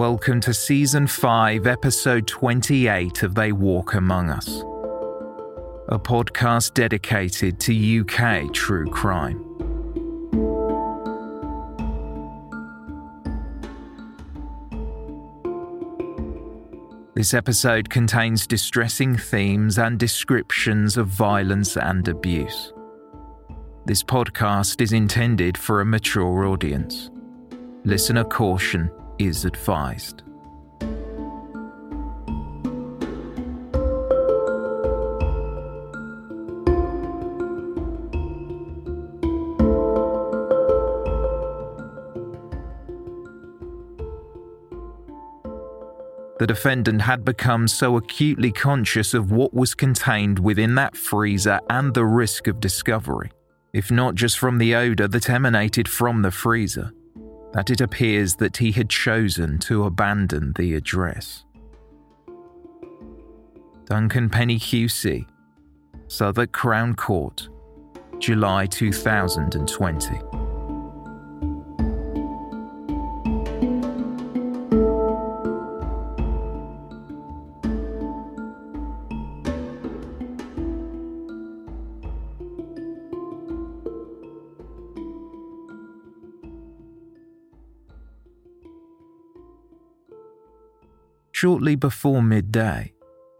Welcome to Season 5, Episode 28 of They Walk Among Us, a podcast dedicated to UK true crime. This episode contains distressing themes and descriptions of violence and abuse. This podcast is intended for a mature audience. Listener caution is advised. The defendant had become so acutely conscious of what was contained within that freezer and the risk of discovery, if not just from the odour that emanated from the freezer, that it appears that he had chosen to abandon the address. Duncan Penny QC, Southwark Crown Court, July 2020. Shortly before midday,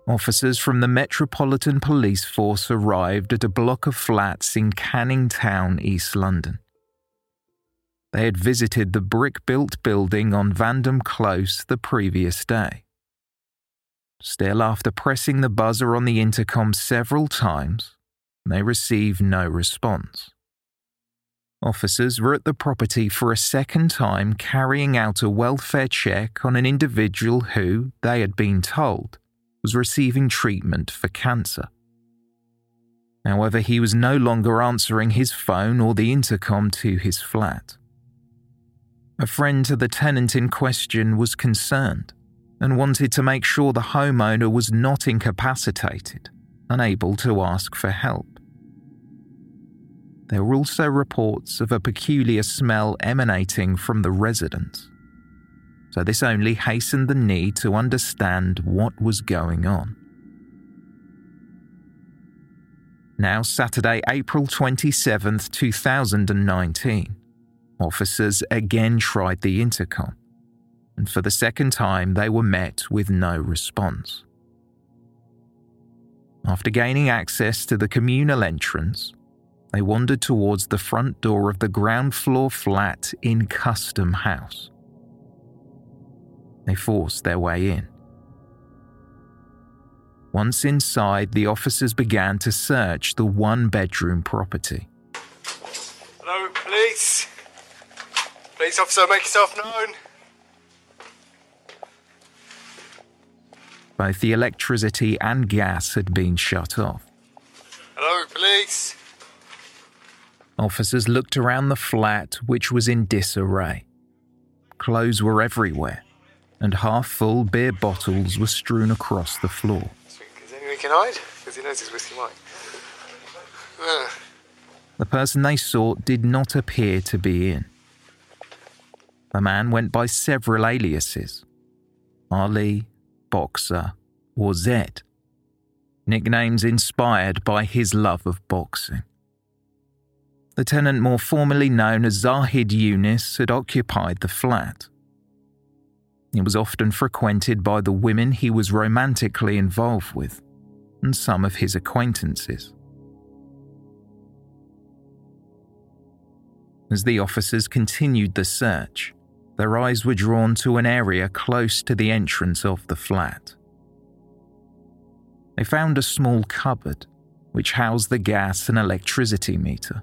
officers from the Metropolitan Police Force arrived at a block of flats in Canning Town, East London. They had visited the brick built building on Vandome Close the previous day. Still, after pressing the buzzer on the intercom several times, they received no response. Officers were at the property for a second time carrying out a welfare check on an individual who, they had been told, was receiving treatment for cancer. However, he was no longer answering his phone or the intercom to his flat. A friend to the tenant in question was concerned and wanted to make sure the homeowner was not incapacitated, unable to ask for help. There were also reports of a peculiar smell emanating from the residence. So, this only hastened the need to understand what was going on. Now, Saturday, April 27th, 2019, officers again tried the intercom, and for the second time, they were met with no response. After gaining access to the communal entrance, they wandered towards the front door of the ground floor flat in Custom House. They forced their way in. Once inside, the officers began to search the one bedroom property. Hello, police. Police officer, make yourself known. Both the electricity and gas had been shut off. Hello, police. Officers looked around the flat, which was in disarray. Clothes were everywhere, and half full beer bottles were strewn across the floor. Is anyone can hide? Because he knows his whiskey might. Uh, The person they sought did not appear to be in. The man went by several aliases Ali, Boxer, or Zed, nicknames inspired by his love of boxing. The tenant, more formally known as Zahid Younis, had occupied the flat. It was often frequented by the women he was romantically involved with and some of his acquaintances. As the officers continued the search, their eyes were drawn to an area close to the entrance of the flat. They found a small cupboard which housed the gas and electricity meter.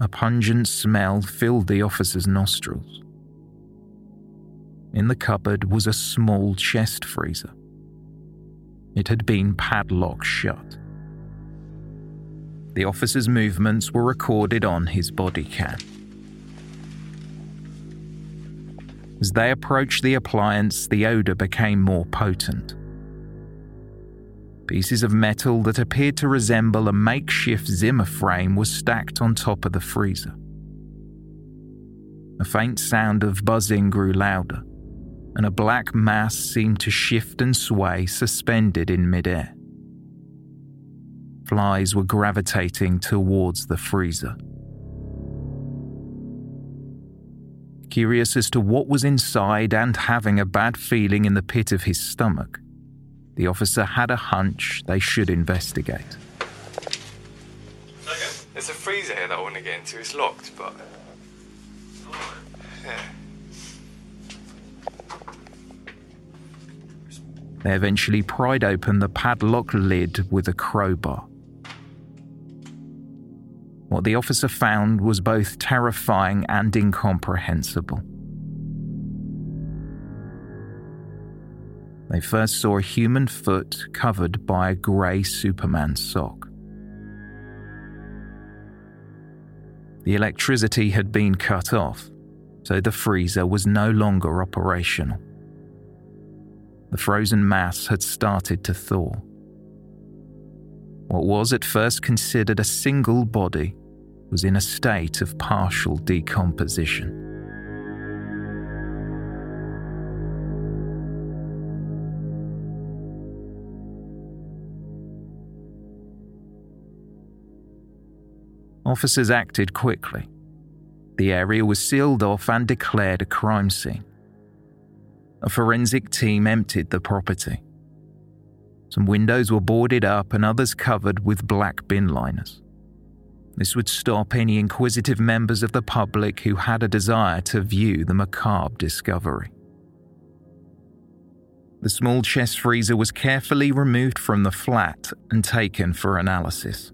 A pungent smell filled the officers' nostrils. In the cupboard was a small chest freezer. It had been padlocked shut. The officer's movements were recorded on his body cam. As they approached the appliance, the odour became more potent. Pieces of metal that appeared to resemble a makeshift Zimmer frame were stacked on top of the freezer. A faint sound of buzzing grew louder, and a black mass seemed to shift and sway suspended in midair. Flies were gravitating towards the freezer. Curious as to what was inside and having a bad feeling in the pit of his stomach, the officer had a hunch they should investigate. there's a freezer here that I want to get into. It's locked, but. Yeah. They eventually pried open the padlock lid with a crowbar. What the officer found was both terrifying and incomprehensible. They first saw a human foot covered by a grey Superman sock. The electricity had been cut off, so the freezer was no longer operational. The frozen mass had started to thaw. What was at first considered a single body was in a state of partial decomposition. Officers acted quickly. The area was sealed off and declared a crime scene. A forensic team emptied the property. Some windows were boarded up and others covered with black bin liners. This would stop any inquisitive members of the public who had a desire to view the macabre discovery. The small chest freezer was carefully removed from the flat and taken for analysis.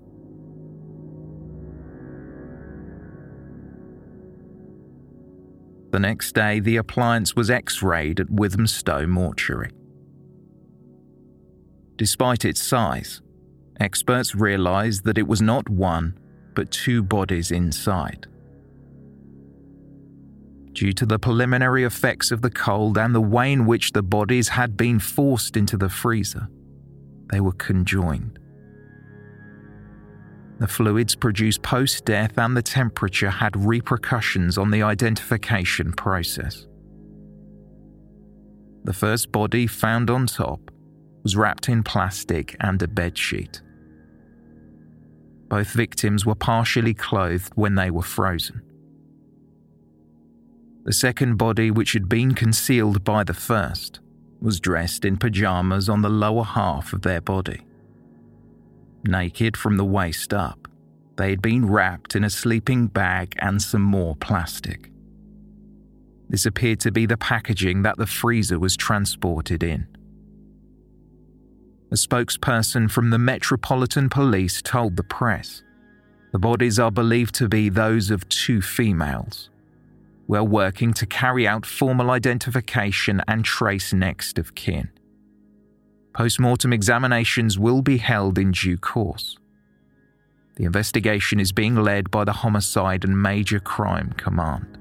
The next day, the appliance was x rayed at Walthamstow Mortuary. Despite its size, experts realised that it was not one, but two bodies inside. Due to the preliminary effects of the cold and the way in which the bodies had been forced into the freezer, they were conjoined. The fluids produced post death and the temperature had repercussions on the identification process. The first body found on top was wrapped in plastic and a bedsheet. Both victims were partially clothed when they were frozen. The second body, which had been concealed by the first, was dressed in pajamas on the lower half of their body. Naked from the waist up, they had been wrapped in a sleeping bag and some more plastic. This appeared to be the packaging that the freezer was transported in. A spokesperson from the Metropolitan Police told the press the bodies are believed to be those of two females. We're working to carry out formal identification and trace next of kin, Post mortem examinations will be held in due course. The investigation is being led by the Homicide and Major Crime Command.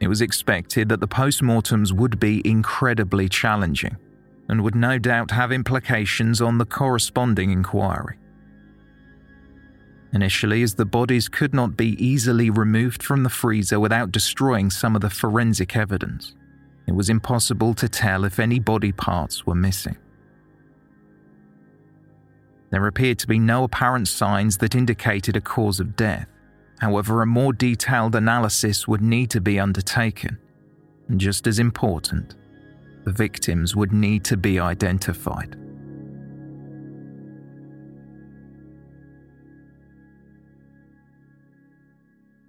It was expected that the post mortems would be incredibly challenging and would no doubt have implications on the corresponding inquiry. Initially, as the bodies could not be easily removed from the freezer without destroying some of the forensic evidence, it was impossible to tell if any body parts were missing. There appeared to be no apparent signs that indicated a cause of death. However, a more detailed analysis would need to be undertaken. And just as important, the victims would need to be identified.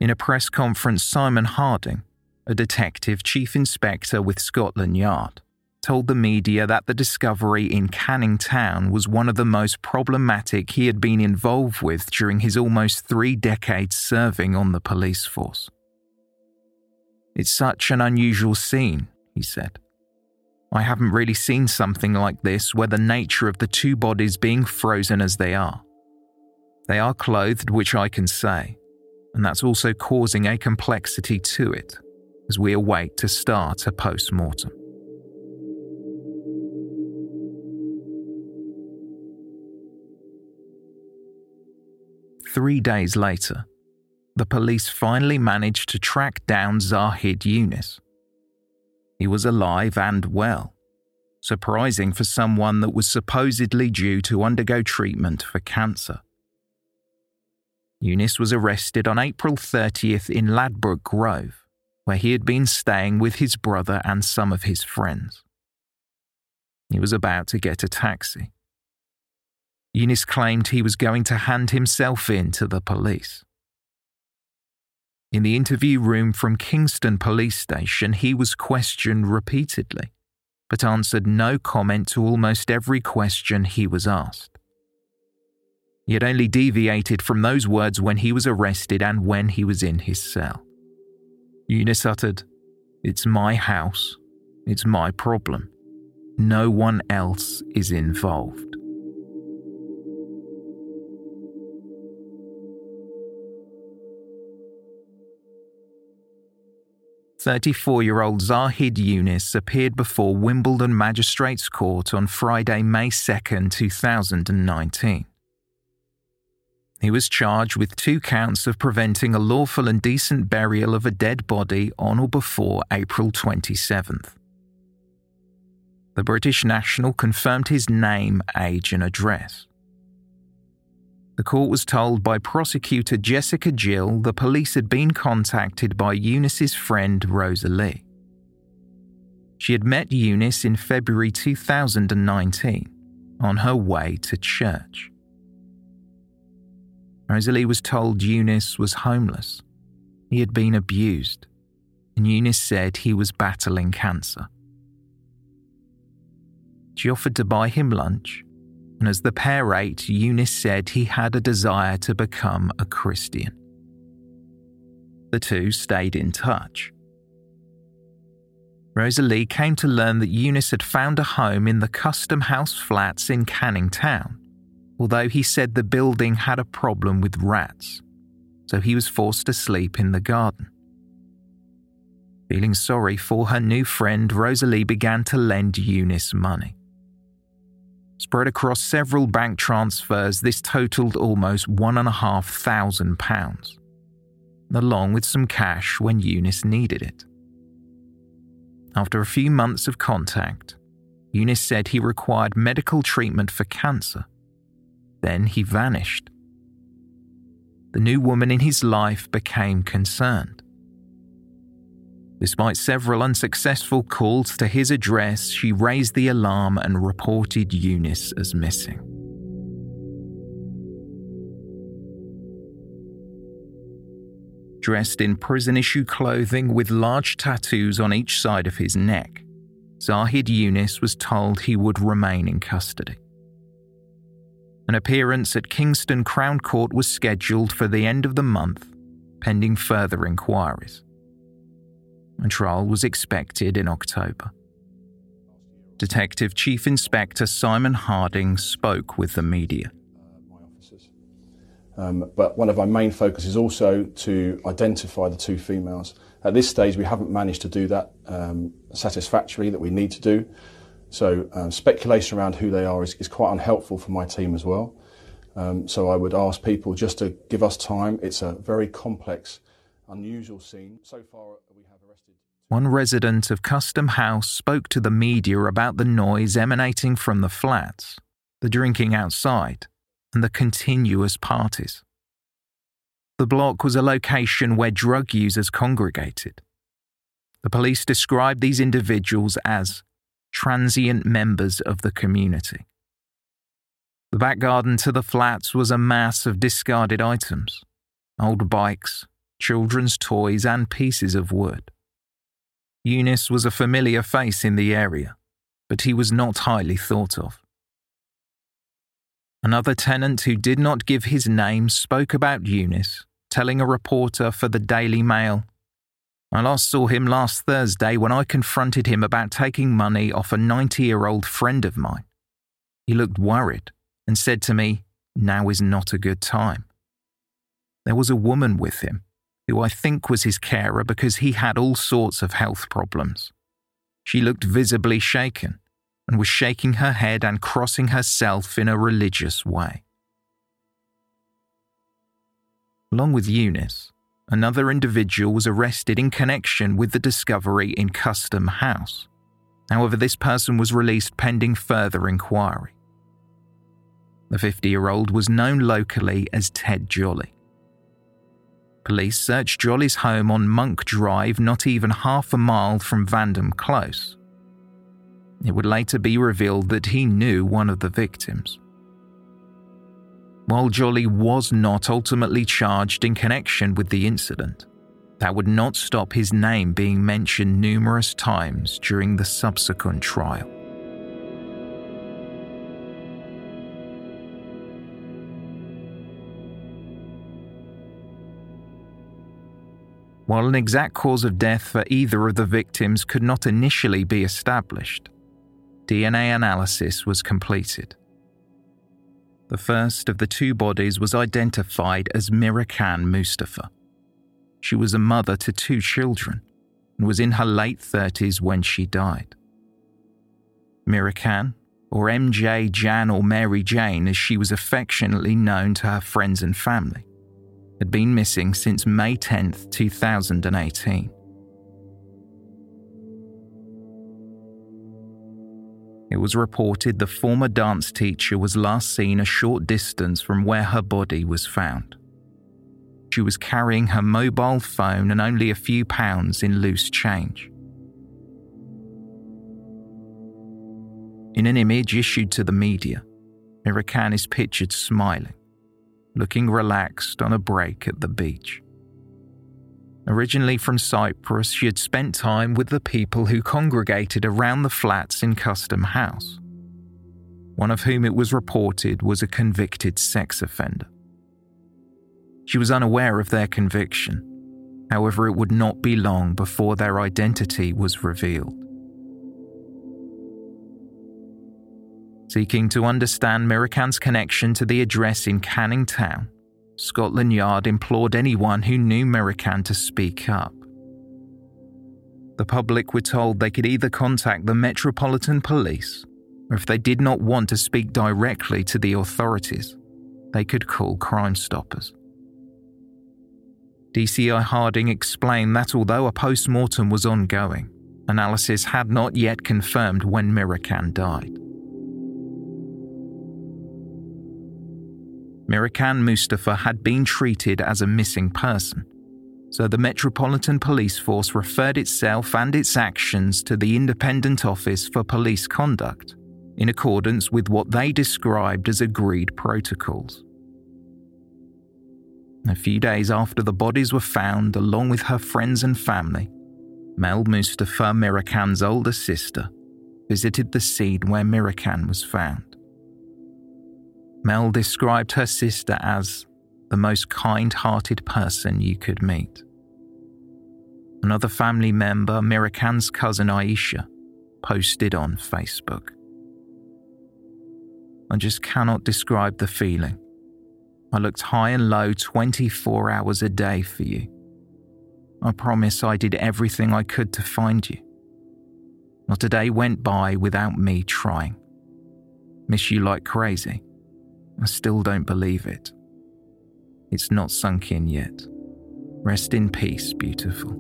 In a press conference, Simon Harding, a detective chief inspector with Scotland Yard, told the media that the discovery in Canning Town was one of the most problematic he had been involved with during his almost three decades serving on the police force. It's such an unusual scene, he said. I haven't really seen something like this where the nature of the two bodies being frozen as they are. They are clothed, which I can say, and that's also causing a complexity to it as we await to start a post mortem. Three days later, the police finally managed to track down Zahid Younis. He was alive and well, surprising for someone that was supposedly due to undergo treatment for cancer. Younis was arrested on April 30th in Ladbroke Grove, where he had been staying with his brother and some of his friends. He was about to get a taxi. Younis claimed he was going to hand himself in to the police. In the interview room from Kingston Police Station, he was questioned repeatedly, but answered no comment to almost every question he was asked. He had only deviated from those words when he was arrested and when he was in his cell. Younis uttered, It's my house. It's my problem. No one else is involved. Thirty-four-year-old Zahid Younis appeared before Wimbledon Magistrates Court on Friday, May 2, 2019. He was charged with two counts of preventing a lawful and decent burial of a dead body on or before April 27th. The British national confirmed his name, age, and address. The court was told by prosecutor Jessica Gill the police had been contacted by Younis's friend Rosalie. She had met Younis in February 2019 on her way to church. Rosalie was told Younis was homeless. He had been abused, and Younis said he was battling cancer. She offered to buy him lunch, and as the pair ate, Younis said he had a desire to become a Christian. The two stayed in touch. Rosalie came to learn that Younis had found a home in the Custom House flats in Canning Town although he said the building had a problem with rats, so he was forced to sleep in the garden. Feeling sorry for her new friend, Rosalie began to lend Younis money. Spread across several bank transfers, this totaled almost £1,500, along with some cash when Younis needed it. After a few months of contact, Younis said he required medical treatment for cancer then he vanished. The new woman in his life became concerned. Despite several unsuccessful calls to his address, she raised the alarm and reported Younis as missing. Dressed in prison issue clothing with large tattoos on each side of his neck, Zahid Younis was told he would remain in custody. An appearance at Kingston Crown Court was scheduled for the end of the month, pending further inquiries. A trial was expected in October. Detective Chief Inspector Simon Harding spoke with the media. Um, but one of our main focus is also to identify the two females. At this stage, we haven't managed to do that um, satisfactorily that we need to do. So um, speculation around who they are is, is, quite unhelpful for my team as well. Um, so I would ask people just to give us time. It's a very complex, unusual scene. So far, we have arrested. One resident of Custom House spoke to the media about the noise emanating from the flats, the drinking outside, and the continuous parties. The block was a location where drug users congregated. The police described these individuals as transient members of the community. The back garden to the flats was a mass of discarded items old bikes, children's toys, and pieces of wood. Younis was a familiar face in the area, but he was not highly thought of. Another tenant who did not give his name spoke about Younis, telling a reporter for the Daily Mail I last saw him last Thursday when I confronted him about taking money off a 90 year old friend of mine. He looked worried and said to me, Now is not a good time. There was a woman with him, who I think was his carer because he had all sorts of health problems. She looked visibly shaken and was shaking her head and crossing herself in a religious way. Along with Younis, another individual was arrested in connection with the discovery in Custom House. However, this person was released pending further inquiry. The 50 year old was known locally as Ted Jolly. Police searched Jolly's home on Monk Drive, not even half a mile from Vandome Close. It would later be revealed that he knew one of the victims. While Jolly was not ultimately charged in connection with the incident, that would not stop his name being mentioned numerous times during the subsequent trial. While an exact cause of death for either of the victims could not initially be established, DNA analysis was completed. The first of the two bodies was identified as Mihrican Mustafa. She was a mother to two children and was in her late 30s when she died. Mihrican, or MJ Jan or Mary Jane as she was affectionately known to her friends and family, had been missing since May 10, 2018. It was reported the former dance teacher was last seen a short distance from where her body was found. She was carrying her mobile phone and only a few pounds in loose change. In an image issued to the media, Mihrican is pictured smiling, looking relaxed on a break at the beach. Originally from Cyprus, she had spent time with the people who congregated around the flats in Custom House, one of whom it was reported was a convicted sex offender. She was unaware of their conviction, however, it would not be long before their identity was revealed. Seeking to understand Mihrican's connection to the address in Canning Town, Scotland Yard implored anyone who knew Mihrican to speak up. The public were told they could either contact the Metropolitan Police, or if they did not want to speak directly to the authorities, they could call Crime Stoppers. DCI Harding explained that although a post mortem was ongoing, analysis had not yet confirmed when Mihrican died. Mihrican Mustafa had been treated as a missing person, so the Metropolitan Police Force referred itself and its actions to the Independent Office for Police Conduct in accordance with what they described as agreed protocols. A few days after the bodies were found, along with her friends and family, Mel Mustafa, Mihrican's older sister, visited the scene where Mihrican was found. Mel described her sister as the most kind hearted person you could meet. Another family member, Mihrican's cousin Aisha, posted on Facebook. I just cannot describe the feeling. I looked high and low 24 hours a day for you. I promise I did everything I could to find you. Not a day went by without me trying. Miss you like crazy. I still don't believe it. It's not sunk in yet. Rest in peace, beautiful.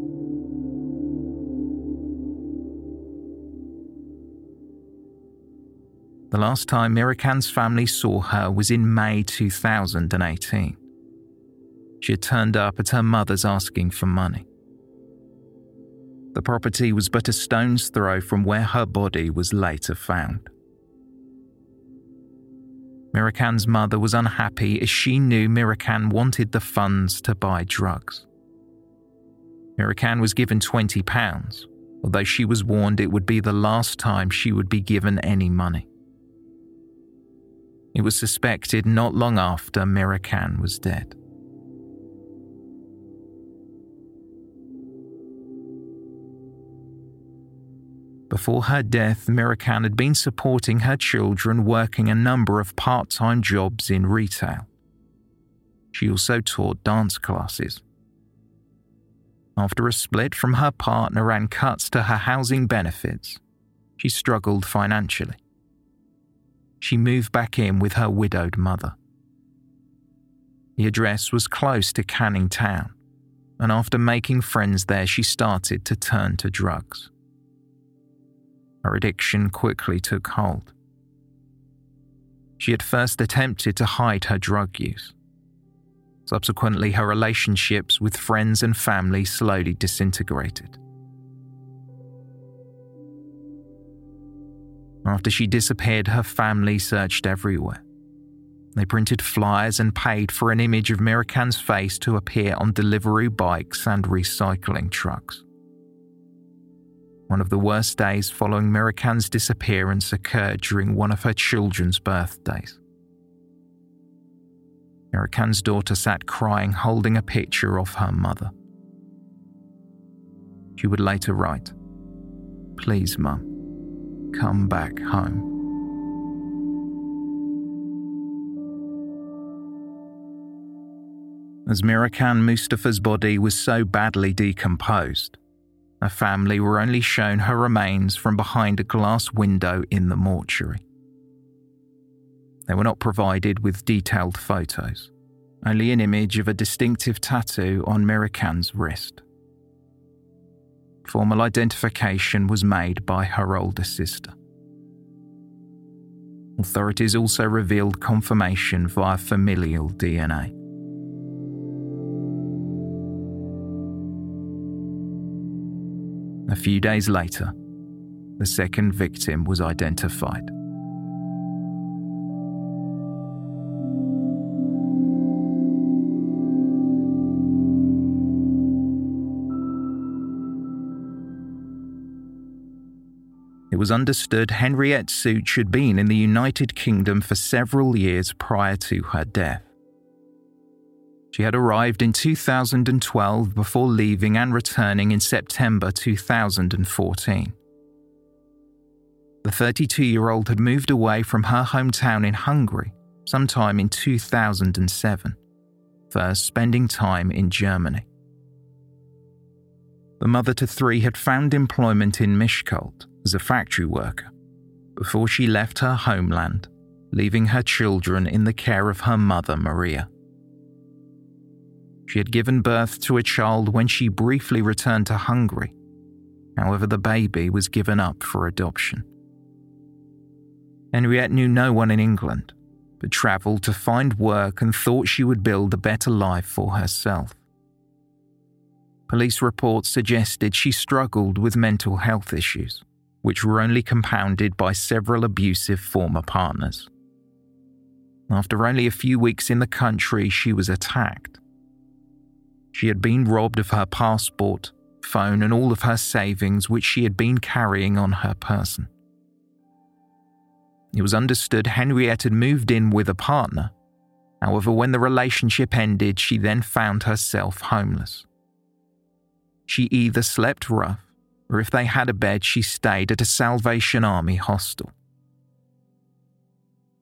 The last time Mihrican's family saw her was in May 2018. She had turned up at her mother's asking for money. The property was but a stone's throw from where her body was later found. Mihrican's mother was unhappy as she knew Mihrican wanted the funds to buy drugs. Mihrican was given £20, although she was warned it would be the last time she would be given any money. It was suspected not long after Mihrican was dead. Before her death, Mihrican had been supporting her children working a number of part time jobs in retail. She also taught dance classes. After a split from her partner and cuts to her housing benefits, she struggled financially. She moved back in with her widowed mother. The address was close to Canning Town, and after making friends there, she started to turn to drugs her addiction quickly took hold. She had first attempted to hide her drug use. Subsequently, her relationships with friends and family slowly disintegrated. After she disappeared, her family searched everywhere. They printed flyers and paid for an image of Mihrican's face to appear on delivery bikes and recycling trucks. One of the worst days following Mihrican's disappearance occurred during one of her children's birthdays. Mihrican's daughter sat crying, holding a picture of her mother. She would later write, Please, Mum, come back home. As Mihrican Mustafa's body was so badly decomposed, her family were only shown her remains from behind a glass window in the mortuary. They were not provided with detailed photos, only an image of a distinctive tattoo on Mihrican's wrist. Formal identification was made by her older sister. Authorities also revealed confirmation via familial DNA. A few days later, the second victim was identified. It was understood Henriette Szucs had been in the United Kingdom for several years prior to her death. She had arrived in 2012 before leaving and returning in September 2014. The 32 year old had moved away from her hometown in Hungary sometime in 2007, first spending time in Germany. The mother to three had found employment in Miskolc as a factory worker before she left her homeland, leaving her children in the care of her mother, Maria. She had given birth to a child when she briefly returned to Hungary. However, the baby was given up for adoption. Henriette knew no one in England, but travelled to find work and thought she would build a better life for herself. Police reports suggested she struggled with mental health issues, which were only compounded by several abusive former partners. After only a few weeks in the country, she was attacked. She had been robbed of her passport, phone, and all of her savings, which she had been carrying on her person. It was understood Henriette had moved in with a partner. However, when the relationship ended, she then found herself homeless. she either slept rough or if they had a bed, she stayed at a Salvation Army hostel.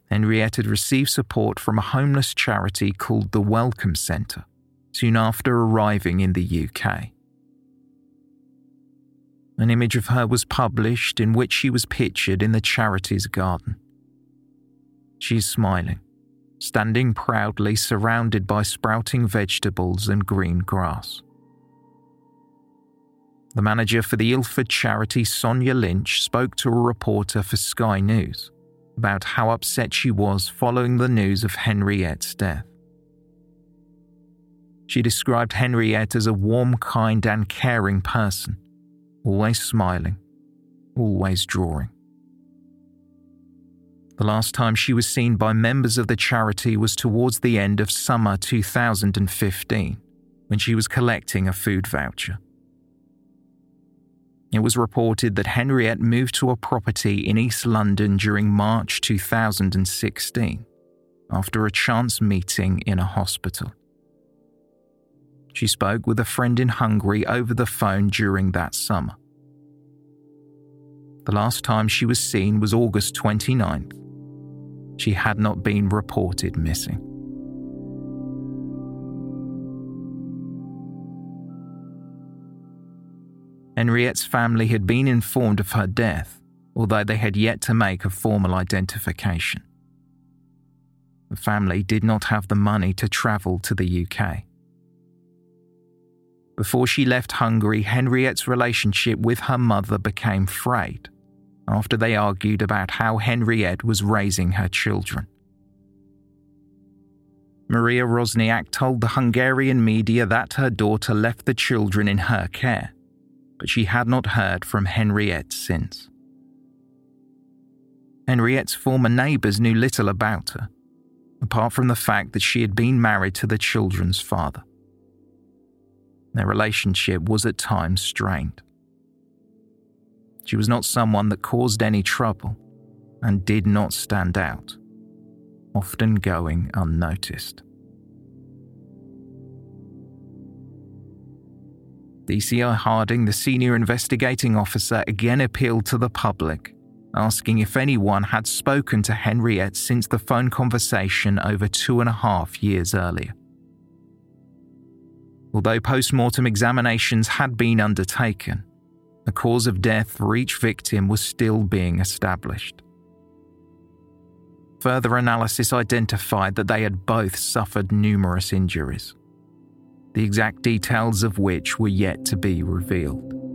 Henriette had received support from a homeless charity called the Welcome Centre soon after arriving in the UK. An image of her was published in which she was pictured in the charity's garden. She's smiling, standing proudly surrounded by sprouting vegetables and green grass. The manager for the Ilford charity, Sonia Lynch, spoke to a reporter for Sky News about how upset she was following the news of Henriette's death. She described Henriette as a warm, kind, and caring person, always smiling, always drawing. The last time she was seen by members of the charity was towards the end of summer 2015, when she was collecting a food voucher. It was reported that Henriette moved to a property in East London during March 2016 after a chance meeting in a hospital. She spoke with a friend in Hungary over the phone during that summer. The last time she was seen was August 29th. She had not been reported missing. Henriette's family had been informed of her death, although they had yet to make a formal identification. The family did not have the money to travel to the UK. Before she left Hungary, Henriette's relationship with her mother became frayed after they argued about how Henriette was raising her children. Maria Rosniak told the Hungarian media that her daughter left the children in her care, but she had not heard from Henriette since. Henriette's former neighbours knew little about her, apart from the fact that she had been married to the children's father. Their relationship was at times strained. She was not someone that caused any trouble and did not stand out, often going unnoticed. DCI Harding, the senior investigating officer, again appealed to the public, asking if anyone had spoken to Henriette since the phone conversation over two and a half years earlier although post mortem examinations had been undertaken. The cause of death for each victim was still being established. Further analysis identified that they had both suffered numerous injuries, the exact details of which were yet to be revealed.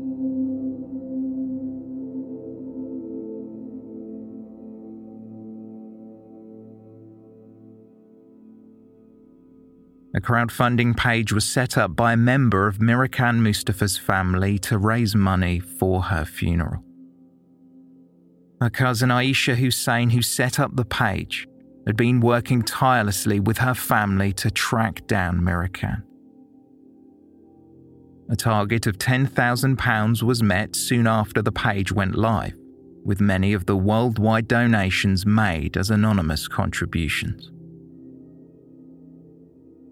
A crowdfunding page was set up by a member of Mihrican Mustafa's family to raise money for her funeral. Her cousin Aisha Hussein, who set up the page, had been working tirelessly with her family to track down Mihrican. A target of £10,000 was met soon after the page went live, with many of the worldwide donations made as anonymous contributions.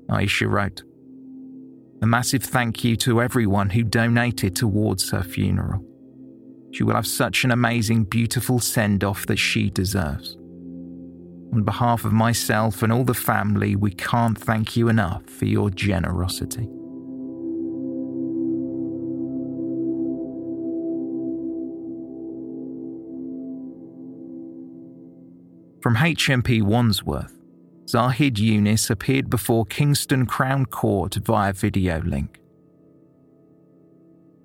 Aisha wrote. A massive thank you to everyone who donated towards her funeral. She will have such an amazing, beautiful send off that she deserves. On behalf of myself and all the family, we can't thank you enough for your generosity. From HMP Wandsworth, Zahid Younis appeared before Kingston Crown Court via video link.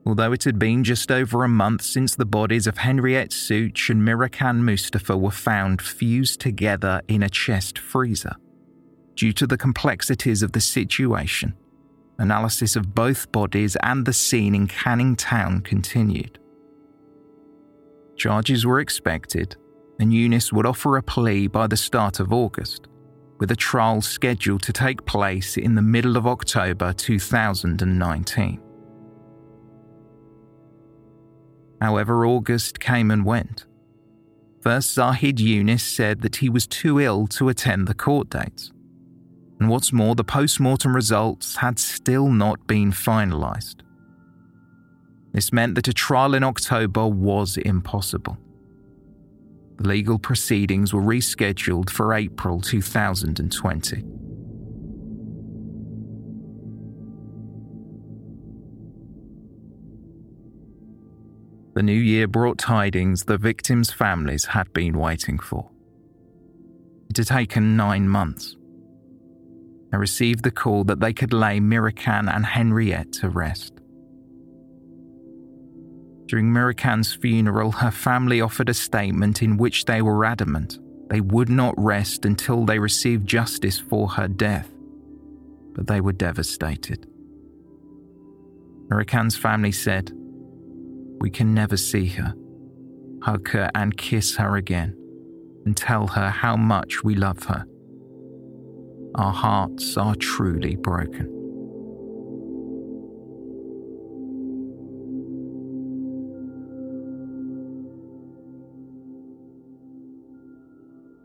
Although it had been just over a month since the bodies of Henriette Szucs and Mihrican Mustafa were found fused together in a chest freezer, due to the complexities of the situation, analysis of both bodies and the scene in Canning Town continued. Charges were expected, and Younis would offer a plea by the start of August with a trial scheduled to take place in the middle of October 2019. However, August came and went. First, Zahid Younis said that he was too ill to attend the court dates. And what's more, the post mortem results had still not been finalised. This meant that a trial in October was impossible. Legal proceedings were rescheduled for April 2020. The new year brought tidings the victims' families had been waiting for. It had taken nine months. They received the call that they could lay Mihrican and Henriette to rest. During Mihrican's funeral, her family offered a statement in which they were adamant they would not rest until they received justice for her death. But they were devastated. Mihrican's family said, We can never see her, hug her, and kiss her again, and tell her how much we love her. Our hearts are truly broken.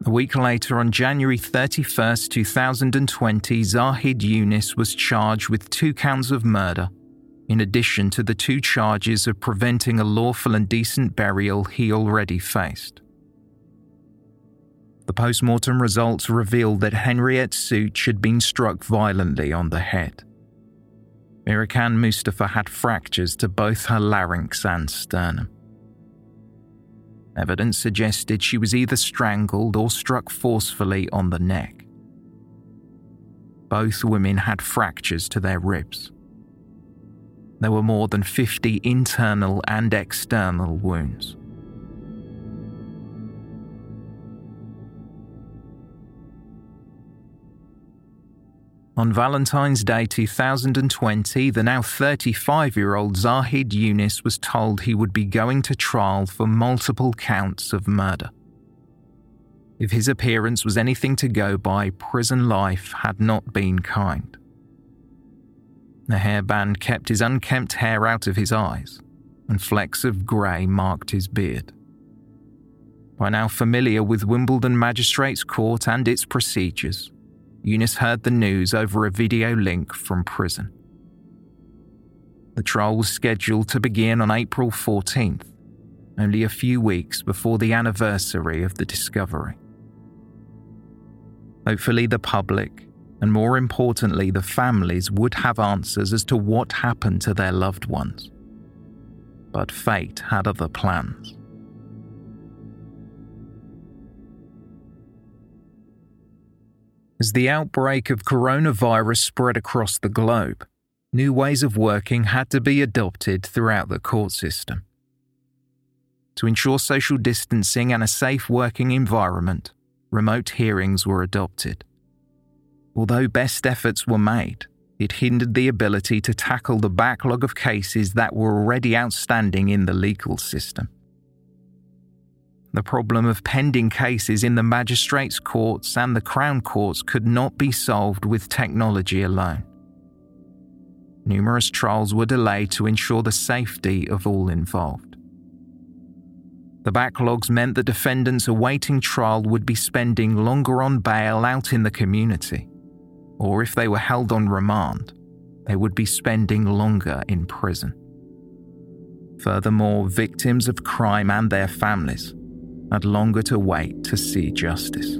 A week later, on January 31, 2020, Zahid Younis was charged with two counts of murder, in addition to the two charges of preventing a lawful and decent burial he already faced. The post mortem results revealed that Henriette Szucs had been struck violently on the head. Mihrican Mustafa had fractures to both her larynx and sternum. Evidence suggested she was either strangled or struck forcefully on the neck. Both women had fractures to their ribs. There were more than 50 internal and external wounds. On Valentine's Day 2020, the now 35 year old Zahid Younis was told he would be going to trial for multiple counts of murder. If his appearance was anything to go by, prison life had not been kind. The hairband kept his unkempt hair out of his eyes, and flecks of grey marked his beard. By now familiar with Wimbledon Magistrates Court and its procedures, Younis heard the news over a video link from prison. The trial was scheduled to begin on April 14th, only a few weeks before the anniversary of the discovery. Hopefully, the public, and more importantly, the families, would have answers as to what happened to their loved ones. But fate had other plans. As the outbreak of coronavirus spread across the globe, new ways of working had to be adopted throughout the court system. To ensure social distancing and a safe working environment, remote hearings were adopted. Although best efforts were made, it hindered the ability to tackle the backlog of cases that were already outstanding in the legal system. The problem of pending cases in the magistrates' courts and the Crown courts could not be solved with technology alone. Numerous trials were delayed to ensure the safety of all involved. The backlogs meant that defendants awaiting trial would be spending longer on bail out in the community, or if they were held on remand, they would be spending longer in prison. Furthermore, victims of crime and their families had longer to wait to see justice.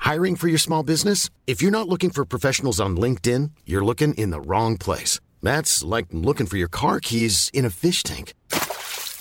Hiring for your small business? If you're not looking for professionals on LinkedIn, you're looking in the wrong place. That's like looking for your car keys in a fish tank.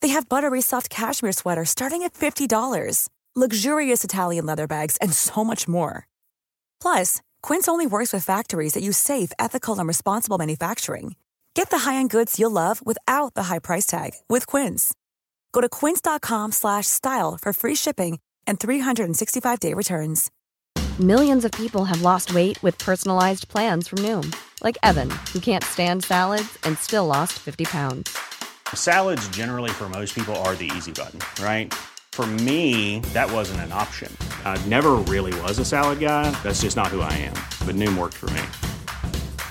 They have buttery soft cashmere sweaters starting at $50, luxurious Italian leather bags, and so much more. Plus, Quince only works with factories that use safe, ethical, and responsible manufacturing. Get the high-end goods you'll love without the high price tag with Quince. Go to quince.com slash style for free shipping and 365-day returns. Millions of people have lost weight with personalized plans from Noom, like Evan, who can't stand salads and still lost 50 pounds. Salads, generally, for most people, are the easy button, right? For me, that wasn't an option. I never really was a salad guy. That's just not who I am. But Noom worked for me.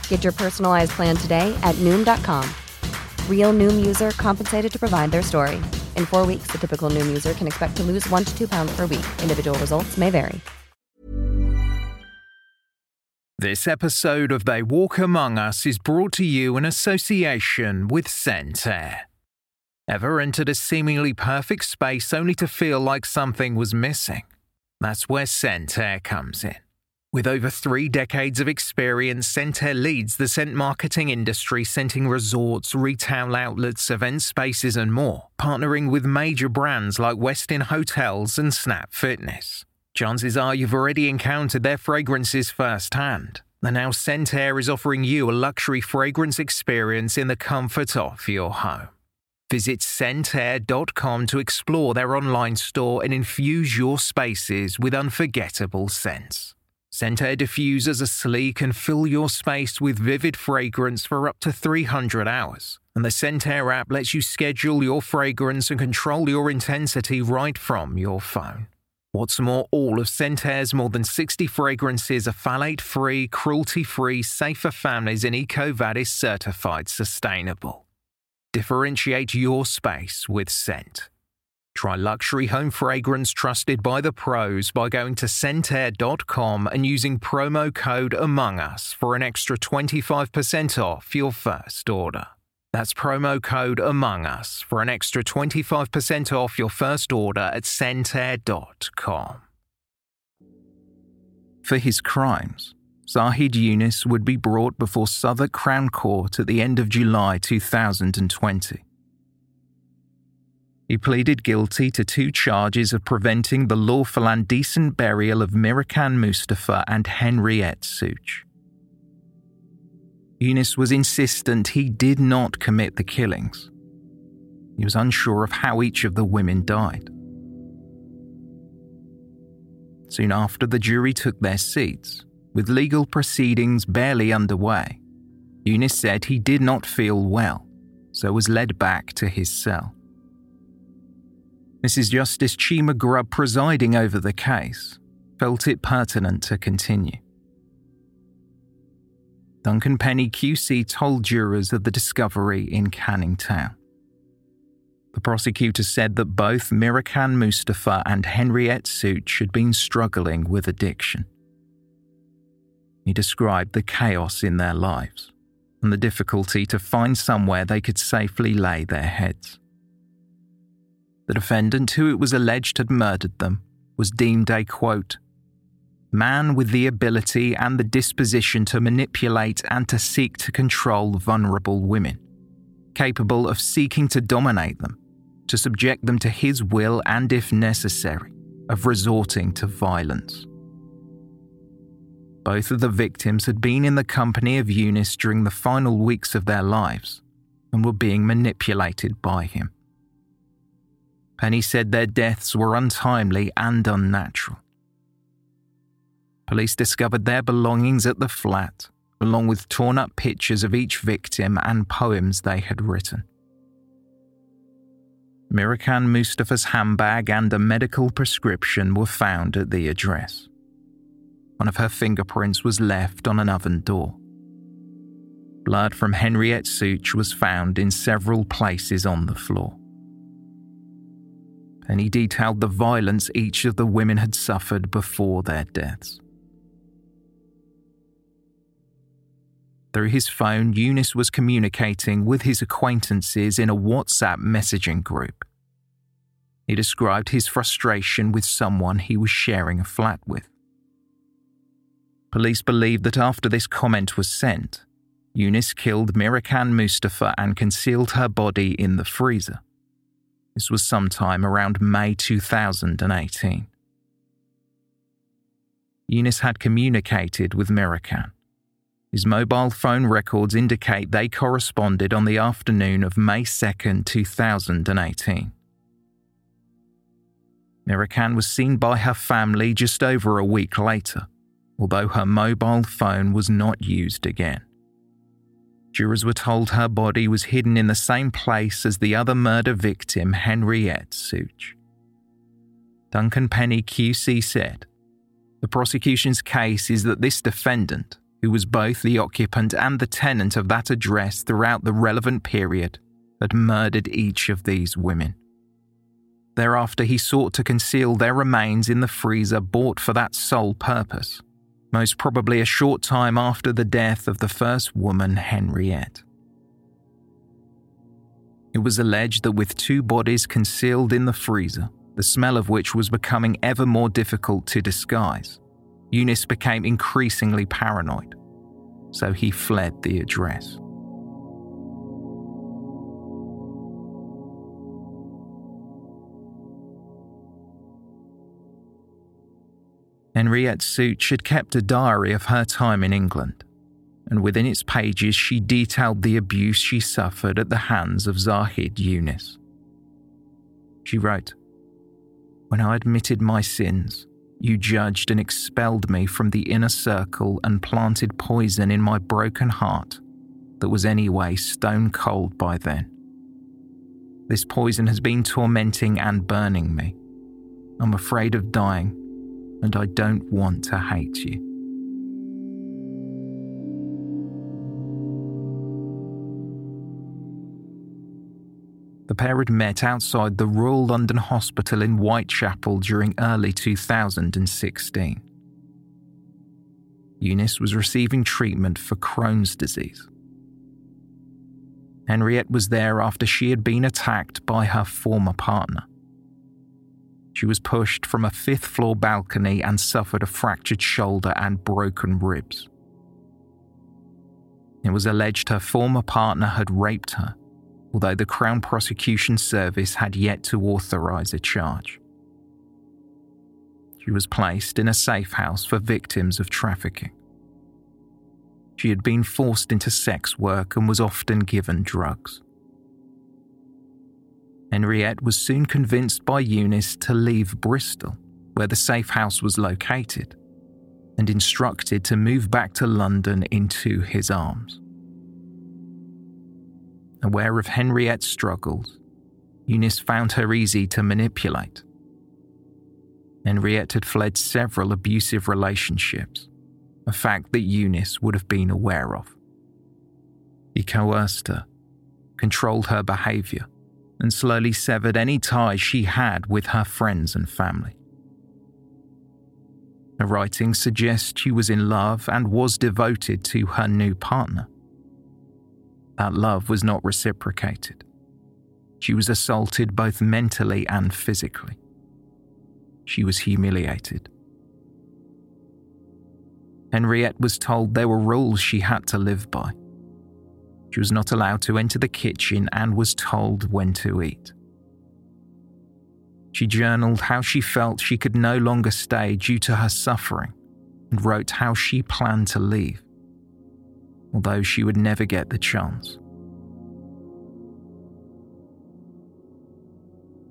Get your personalized plan today at Noom.com. Real Noom user compensated to provide their story. In four weeks, the typical Noom user can expect to lose one to two pounds per week. Individual results may vary. This episode of They Walk Among Us is brought to you in association with Scentair. Ever entered a seemingly perfect space only to feel like something was missing? That's where Scentair comes in. With over three decades of experience, Scentair leads the scent marketing industry, scenting resorts, retail outlets, event spaces, and more, partnering with major brands like Westin Hotels and Snap Fitness. Chances are you've already encountered their fragrances firsthand. And now Scentair is offering you a luxury fragrance experience in the comfort of your home. Visit scentair.com to explore their online store and infuse your spaces with unforgettable scents. Scentair diffusers are sleek and fill your space with vivid fragrance for up to 300 hours. And the Scentair app lets you schedule your fragrance and control your intensity right from your phone. What's more, all of Scentair's more than 60 fragrances are phthalate free, cruelty free, safe for families, and EcoVadis certified sustainable. Differentiate your space with scent. Try luxury home fragrance trusted by the pros by going to scentair.com and using promo code Among Us for an extra 25% off your first order. That's promo code Among Us for an extra 25% off your first order at Scentair.com. For his crimes, Zahid Younis would be brought before Southwark Crown Court at the end of July 2020. He pleaded guilty to two charges of preventing the lawful and decent burial of Mihrican Mustafa and Henriette Szucs. Younis was insistent he did not commit the killings. He was unsure of how each of the women died. Soon after, the jury took their seats, with legal proceedings barely underway. Younis said he did not feel well, so was led back to his cell. Mrs. Justice Cheema-Grubb, presiding over the case, felt it pertinent to continue. Duncan Penny QC told jurors of the discovery in Canning Town. The prosecutor said that both Mihrican Mustafa and Henriette Szucs had been struggling with addiction. He described the chaos in their lives and the difficulty to find somewhere they could safely lay their heads. The defendant, who it was alleged had murdered them, was deemed a quote, man with the ability and the disposition to manipulate and to seek to control vulnerable women, capable of seeking to dominate them, to subject them to his will, and if necessary, of resorting to violence. Both of the victims had been in the company of Younis during the final weeks of their lives and were being manipulated by him. Penny said their deaths were untimely and unnatural. Police discovered their belongings at the flat, along with torn up pictures of each victim and poems they had written. Mihrican Mustafa's handbag and a medical prescription were found at the address. One of her fingerprints was left on an oven door. Blood from Henriette Szucs was found in several places on the floor. And he detailed the violence each of the women had suffered before their deaths. Through his phone, Younis was communicating with his acquaintances in a WhatsApp messaging group. He described his frustration with someone he was sharing a flat with. Police believe that after this comment was sent, Younis killed Mihrican Mustafa and concealed her body in the freezer. This was sometime around May 2018. Younis had communicated with Mihrican. His mobile phone records indicate they corresponded on the afternoon of May 2nd, 2018, Mihrican was seen by her family just over a week later, although her mobile phone was not used again. Jurors were told her body was hidden in the same place as the other murder victim, Henriette Szucs. Duncan Penny QC said, The prosecution's case is that this defendant, who was both the occupant and the tenant of that address throughout the relevant period, had murdered each of these women. Thereafter, he sought to conceal their remains in the freezer bought for that sole purpose, most probably a short time after the death of the first woman, Henriette. It was alleged that with two bodies concealed in the freezer, the smell of which was becoming ever more difficult to disguise, Younis became increasingly paranoid, so he fled the address. Henriette Szucs had kept a diary of her time in England, and within its pages she detailed the abuse she suffered at the hands of Zahid Younis. She wrote, When I admitted my sins, you judged and expelled me from the inner circle and planted poison in my broken heart that was anyway stone cold by then. This poison has been tormenting and burning me. I'm afraid of dying, and I don't want to hate you. The pair had met outside the Royal London Hospital in Whitechapel during early 2016. Younis was receiving treatment for Crohn's disease. Henriette was there after she had been attacked by her former partner. She was pushed from a fifth floor balcony and suffered a fractured shoulder and broken ribs. It was alleged her former partner had raped her although the Crown Prosecution Service had yet to authorise a charge. She was placed in a safe house for victims of trafficking. She had been forced into sex work and was often given drugs. Henriette was soon convinced by Younis to leave Bristol, where the safe house was located, and instructed to move back to London into his arms. Aware of Henriette's struggles, Younis found her easy to manipulate. Henriette had fled several abusive relationships, a fact that Younis would have been aware of. He coerced her, controlled her behaviour, and slowly severed any ties she had with her friends and family. Her writings suggest she was in love and was devoted to her new partner. That love was not reciprocated. She was assaulted both mentally and physically. She was humiliated. Henriette was told there were rules she had to live by. She was not allowed to enter the kitchen and was told when to eat. She journaled how she felt she could no longer stay due to her suffering and wrote how she planned to leave although she would never get the chance.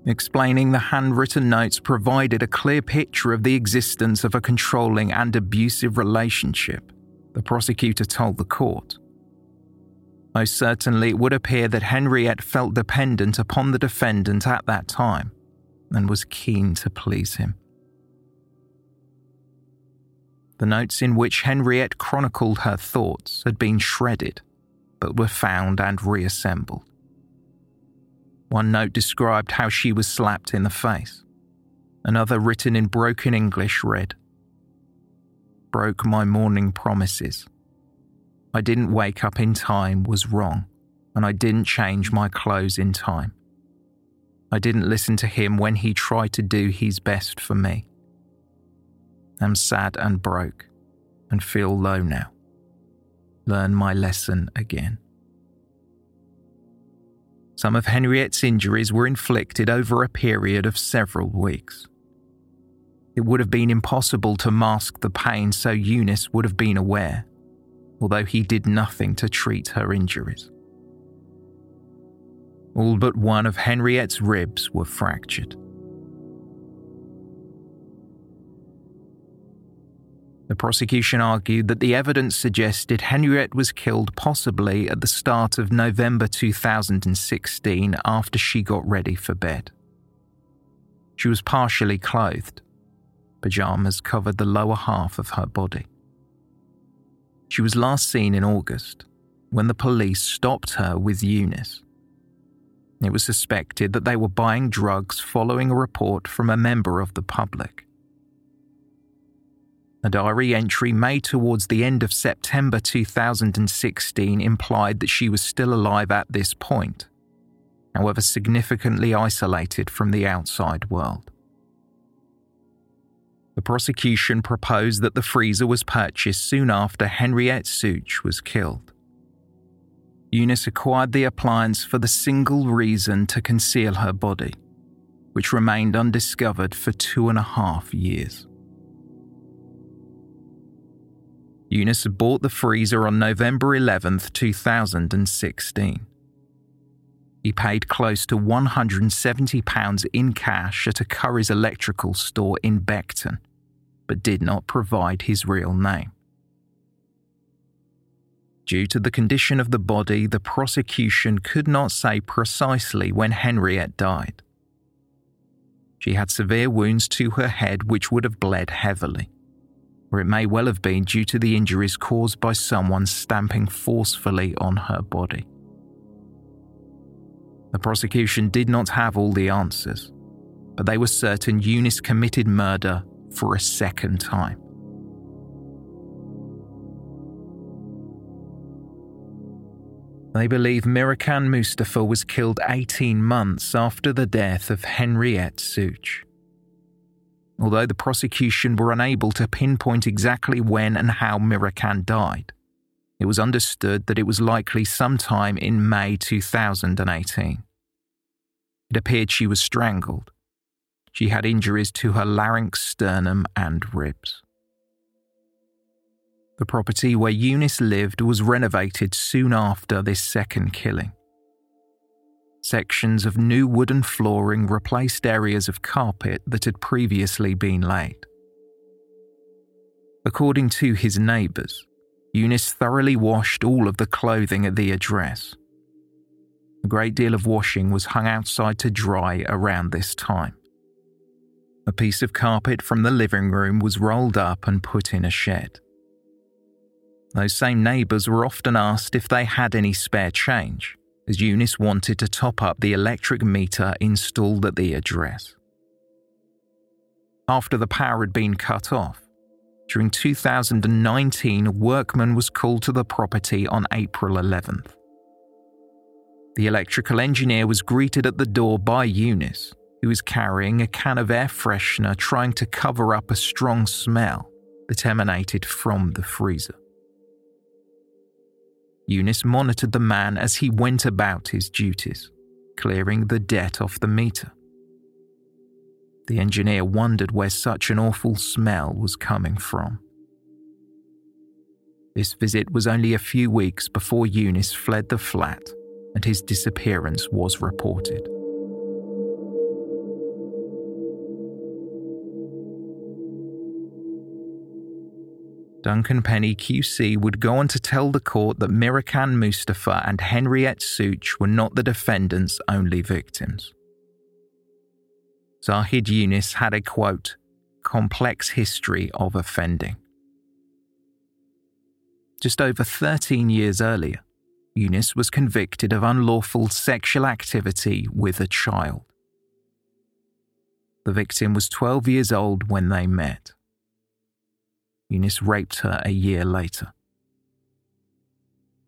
Explaining the handwritten notes provided a clear picture of the existence of a controlling and abusive relationship, the prosecutor told the court. Most certainly, it would appear that Henriette felt dependent upon the defendant at that time and was keen to please him. The notes in which Henriette chronicled her thoughts had been shredded, but were found and reassembled. One note described how she was slapped in the face. Another, written in broken English, read Broke my morning promises. I didn't wake up in time was wrong, and I didn't change my clothes in time. I didn't listen to him when he tried to do his best for me I'm sad and broke, and feel low now. Learn my lesson again. Some of Henriette's injuries were inflicted over a period of several weeks. It would have been impossible to mask the pain, so Younis would have been aware, although he did nothing to treat her injuries. All but one of Henriette's ribs were fractured. The prosecution argued that the evidence suggested Henriette was killed possibly at the start of November 2016 after she got ready for bed. She was partially clothed, pajamas covered the lower half of her body. She was last seen in August when the police stopped her with Younis. It was suspected that they were buying drugs following a report from a member of the public. A diary entry made towards the end of September 2016 implied that she was still alive at this point, however, significantly isolated from the outside world. The prosecution proposed that the freezer was purchased soon after Henriette Szucs was killed. Younis acquired the appliance for the single reason to conceal her body, which remained undiscovered for two and a half years. Younis bought the freezer on November 11, 2016. He paid close to £170 in cash at a Curry's electrical store in Beckton, but did not provide his real name. Due to the condition of the body, the prosecution could not say precisely when Henriette died. She had severe wounds to her head which would have bled heavily or it may well have been due to the injuries caused by someone stamping forcefully on her body. The prosecution did not have all the answers, but they were certain Younis committed murder for a second time. They believe Mihrican Mustafa was killed 18 months after the death of Henriette Szucs although the prosecution were unable to pinpoint exactly when and how Mihrican died. It was understood that it was likely sometime in May 2018. It appeared she was strangled. She had injuries to her larynx, sternum, and ribs. The property where Younis lived was renovated soon after this second killing. Sections of new wooden flooring replaced areas of carpet that had previously been laid. According to his neighbours, Younis thoroughly washed all of the clothing at the address. A great deal of washing was hung outside to dry around this time. A piece of carpet from the living room was rolled up and put in a shed. Those same neighbours were often asked if they had any spare change, as Younis wanted to top up the electric meter installed at the address. After the power had been cut off, during 2019, a workman was called to the property on April 11th. The electrical engineer was greeted at the door by Younis, who was carrying a can of air freshener trying to cover up a strong smell that emanated from the freezer. Younis monitored the man as he went about his duties, clearing the debt off the meter. The engineer wondered where such an awful smell was coming from. This visit was only a few weeks before Younis fled the flat and his disappearance was reported. Duncan Penny QC would go on to tell the court that Mihrican Mustafa and Henriette Szucs were not the defendant's only victims. Zahid Younis had a quote, complex history of offending. Just over 13 years earlier, Younis was convicted of unlawful sexual activity with a child. The victim was 12 years old when they met. Younis raped her a year later.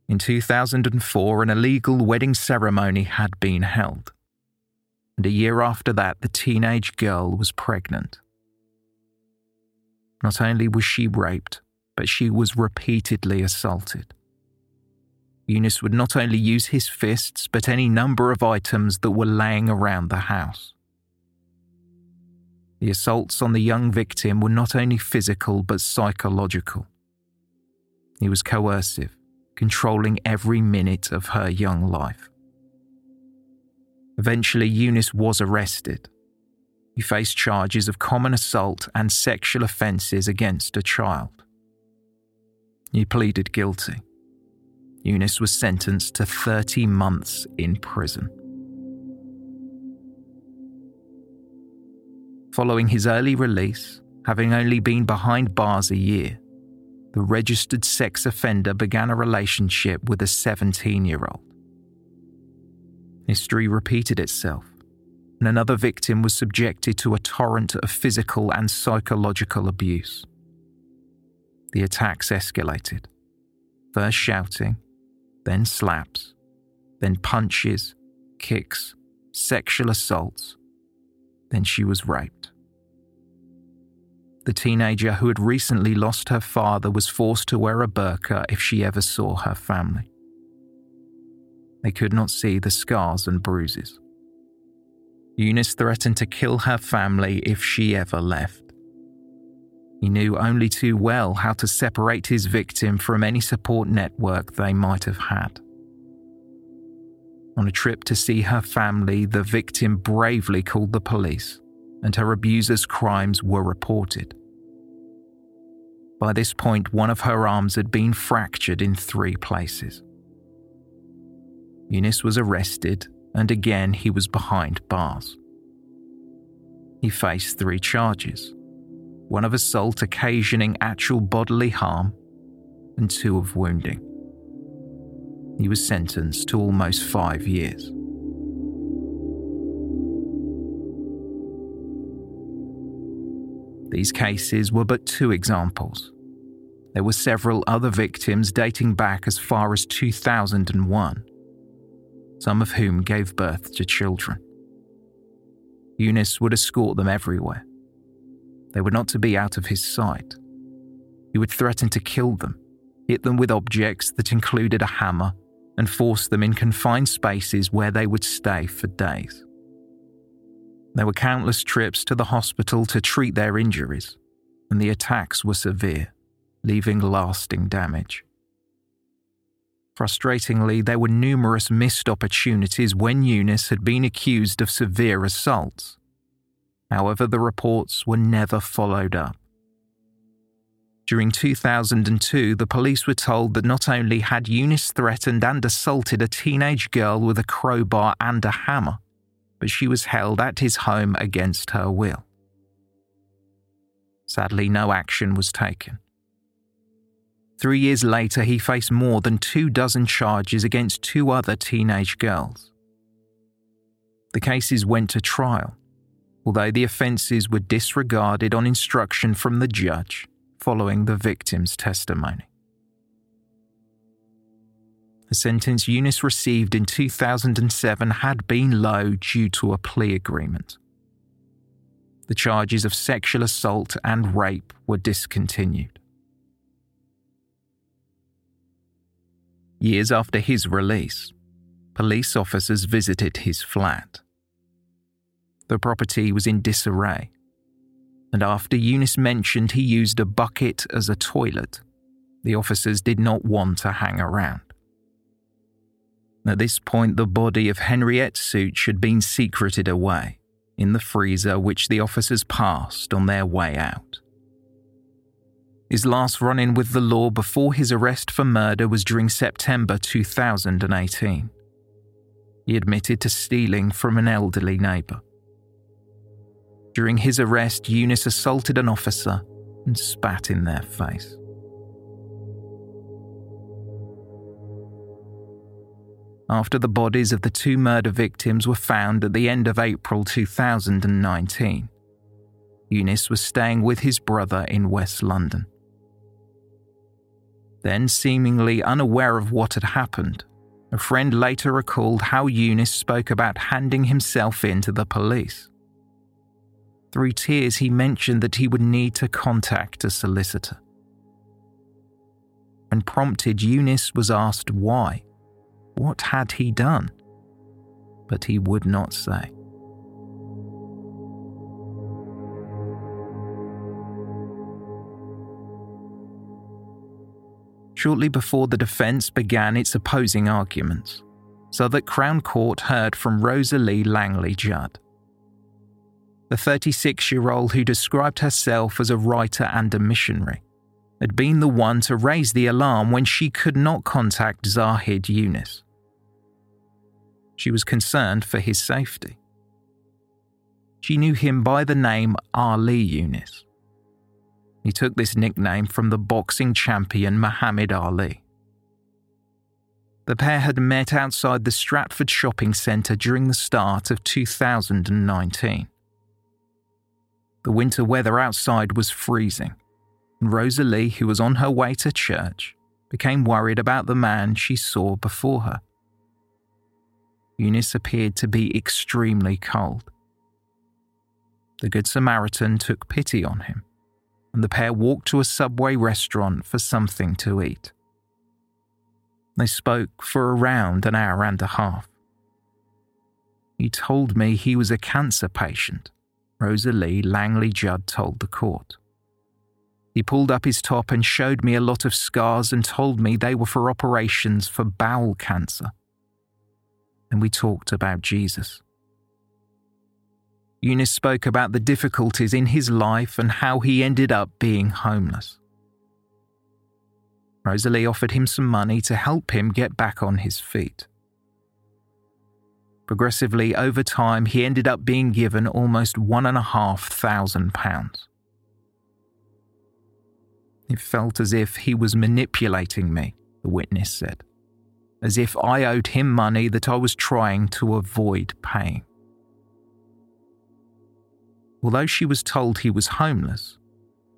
In 2004, an illegal wedding ceremony had been held. And a year after that, the teenage girl was pregnant. Not only was she raped, but she was repeatedly assaulted. Younis would not only use his fists, but any number of items that were laying around the house. The assaults on the young victim were not only physical but psychological. He was coercive, controlling every minute of her young life. Eventually, Younis was arrested. He faced charges of common assault and sexual offences against a child, He pleaded guilty. Younis was sentenced to 30 months in prison. Following his early release, having only been behind bars a year, the registered sex offender began a relationship with a 17 year old. History repeated itself, and another victim was subjected to a torrent of physical and psychological abuse. The attacks escalated, first shouting, then slaps, then punches, kicks, sexual assaults. Then she was raped. The teenager who had recently lost her father was forced to wear a burqa if she ever saw her family. They could not see the scars and bruises. Younis threatened to kill her family if she ever left. He knew only too well how to separate his victim from any support network they might have had. On a trip to see her family, the victim bravely called the police, and her abuser's crimes were reported. By this point, one of her arms had been fractured in three places. Younis was arrested, and again he was behind bars. He faced three charges one of assault occasioning actual bodily harm, and two of wounding. He was sentenced to almost five years. These cases were but two examples. There were several other victims dating back as far as 2001, some of whom gave birth to children. Younis would escort them everywhere. They were not to be out of his sight. He would threaten to kill them, hit them with objects that included a hammer, and force them in confined spaces where they would stay for days. There were countless trips to the hospital to treat their injuries, and the attacks were severe, leaving lasting damage. Frustratingly, there were numerous missed opportunities when Younis had been accused of severe assaults. However, the reports were never followed up. During 2002, the police were told that not only had Younis threatened and assaulted a teenage girl with a crowbar and a hammer, but she was held at his home against her will. Sadly, no action was taken. Three years later, he faced more than two dozen charges against two other teenage girls. The cases went to trial, although the offences were disregarded on instruction from the judge following the victim's testimony. The sentence Younis received in 2007 had been low due to a plea agreement. The charges of sexual assault and rape were discontinued. Years after his release, police officers visited his flat. The property was in disarray, and after Younis mentioned he used a bucket as a toilet, the officers did not want to hang around. At this point, the body of Henriette Szucs had been secreted away in the freezer which the officers passed on their way out. His last run in with the law before his arrest for murder was during September 2018. He admitted to stealing from an elderly neighbour. During his arrest, Younis assaulted an officer and spat in their face. After the bodies of the two murder victims were found at the end of April 2019, Younis was staying with his brother in West London. Then, seemingly unaware of what had happened, a friend later recalled how Younis spoke about handing himself in to the police. Through tears, he mentioned that he would need to contact a solicitor. When prompted, Younis was asked why. What had he done? But he would not say. Shortly before the defence began its opposing arguments, so that Crown Court heard from Rosalie Langley Judd the 36 year old who described herself as a writer and a missionary, had been the one to raise the alarm when she could not contact Zahid Younis. She was concerned for his safety. She knew him by the name Ali Younis. He took this nickname from the boxing champion Muhammad Ali. The pair had met outside the Stratford shopping centre during the start of 2019. The winter weather outside was freezing, and Rosalie, who was on her way to church, became worried about the man she saw before her. Younis appeared to be extremely cold. The Good Samaritan took pity on him, and the pair walked to a subway restaurant for something to eat. They spoke for around an hour and a half. He told me he was a cancer patient, Rosalie Langley Judd told the court. He pulled up his top and showed me a lot of scars and told me they were for operations for bowel cancer. And we talked about Jesus. Younis spoke about the difficulties in his life and how he ended up being homeless. Rosalie offered him some money to help him get back on his feet. Progressively, over time, he ended up being given almost one and a half thousand pounds. It felt as if he was manipulating me, the witness said, as if I owed him money that I was trying to avoid paying. Although she was told he was homeless,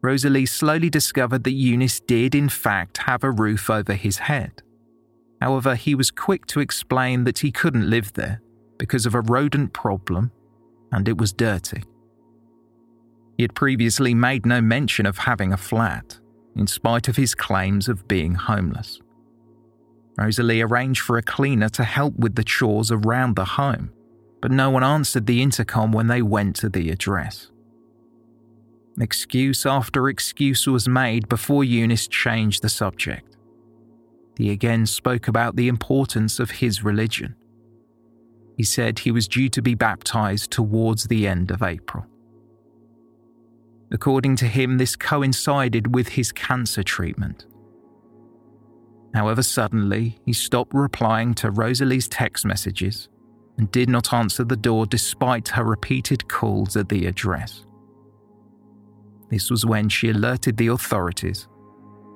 Rosalie slowly discovered that Younis did, in fact, have a roof over his head. However, he was quick to explain that he couldn't live there because of a rodent problem and it was dirty. He had previously made no mention of having a flat, in spite of his claims of being homeless. Rosalie arranged for a cleaner to help with the chores around the home, but no one answered the intercom when they went to the address. Excuse after excuse was made before Younis changed the subject. He again spoke about the importance of his religion. He said he was due to be baptized towards the end of April. According to him, this coincided with his cancer treatment. However, suddenly, he stopped replying to Rosalie's text messages and did not answer the door despite her repeated calls at the address. This was when she alerted the authorities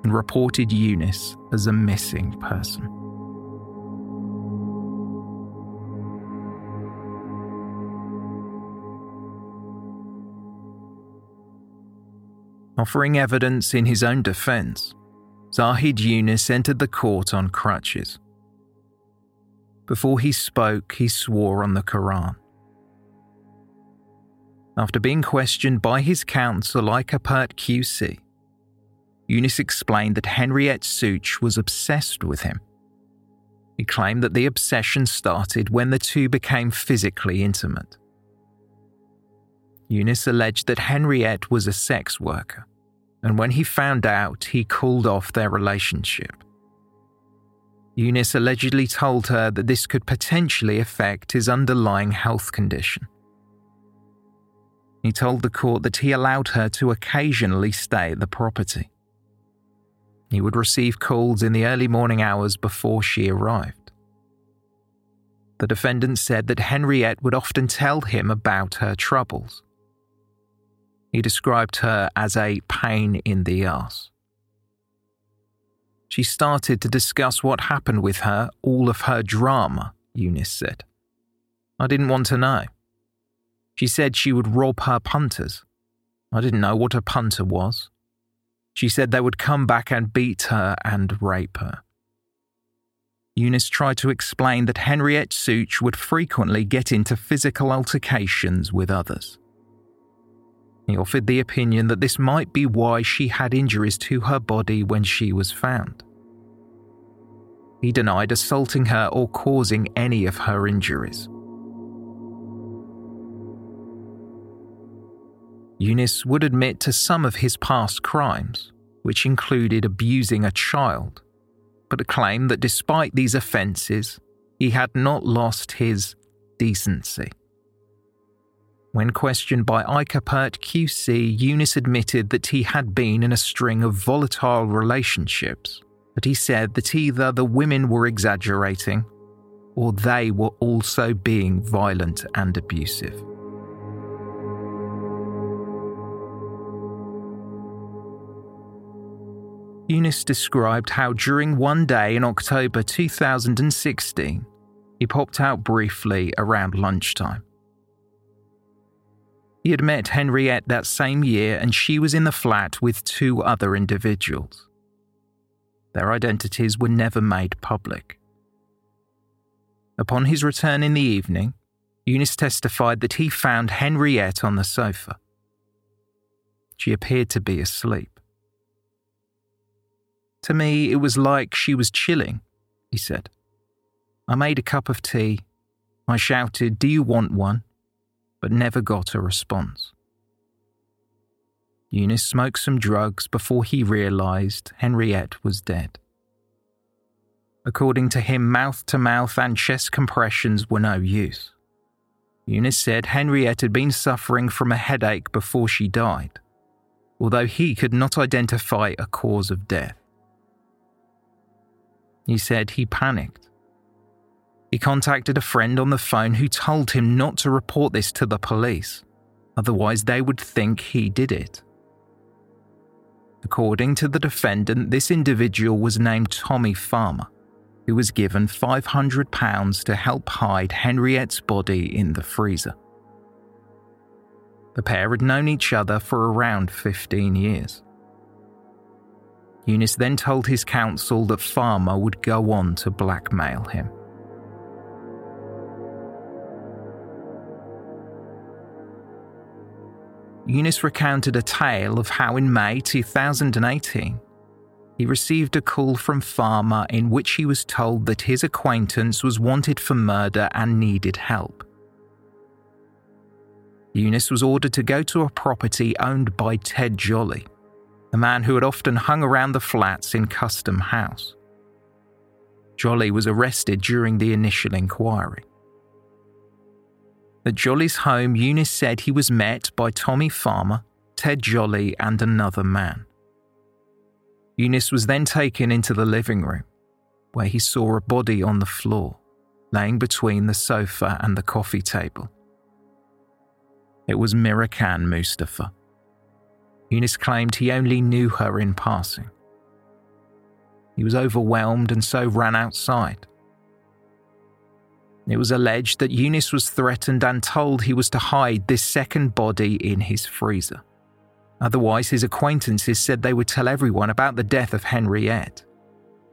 and reported Younis as a missing person. Offering evidence in his own defense, Zahid Younis entered the court on crutches. Before he spoke, he swore on the Quran. After being questioned by his counsel, Icah Peart QC, Younis explained that Henriette Szucs was obsessed with him. He claimed that the obsession started when the two became physically intimate. Younis alleged that Henriette was a sex worker, and when he found out, he called off their relationship. Younis allegedly told her that this could potentially affect his underlying health condition. He told the court that he allowed her to occasionally stay at the property. He would receive calls in the early morning hours before she arrived. The defendant said that Henriette would often tell him about her troubles. He described her as a pain in the ass. She started to discuss what happened with her, all of her drama, Younis said. I didn't want to know. She said she would rob her punters. I didn't know what a punter was. She said they would come back and beat her and rape her. Younis tried to explain that Henriette Szucs would frequently get into physical altercations with others. He offered the opinion that this might be why she had injuries to her body when she was found. He denied assaulting her or causing any of her injuries. Younis would admit to some of his past crimes, which included abusing a child, but claimed that despite these offences, he had not lost his decency. When questioned by Icah Peart QC, Younis admitted that he had been in a string of volatile relationships, but he said that either the women were exaggerating or they were also being violent and abusive. Younis described how during one day in October 2016, he popped out briefly around lunchtime. He had met Henriette that same year and she was in the flat with two other individuals. Their identities were never made public. Upon his return in the evening, Younis testified that he found Henriette on the sofa. She appeared to be asleep. To me, it was like she was chilling, he said. I made a cup of tea. I shouted, Do you want one? But never got a response. Younis smoked some drugs before he realised Henriette was dead. According to him, mouth to mouth and chest compressions were no use. Younis said Henriette had been suffering from a headache before she died, although he could not identify a cause of death. He said he panicked. He contacted a friend on the phone who told him not to report this to the police, otherwise, they would think he did it. According to the defendant, this individual was named Tommy Farmer who was given £500 to help hide Henriette's body in the freezer. The pair had known each other for around 15 years. Younis then told his counsel that Farmer would go on to blackmail him. Younis recounted a tale of how in May 2018, he received a call from Farmer in which he was told that his acquaintance was wanted for murder and needed help. Younis was ordered to go to a property owned by Ted Jolly, a man who had often hung around the flats in Custom House. Jolly was arrested during the initial inquiry. At Jolly's home, Younis said he was met by Tommy Farmer, Ted Jolly, and another man. Younis was then taken into the living room, where he saw a body on the floor, laying between the sofa and the coffee table. It was Mihrican Mustafa. Younis claimed he only knew her in passing. He was overwhelmed and so ran outside. It was alleged that Younis was threatened and told he was to hide this second body in his freezer. Otherwise, his acquaintances said they would tell everyone about the death of Henriette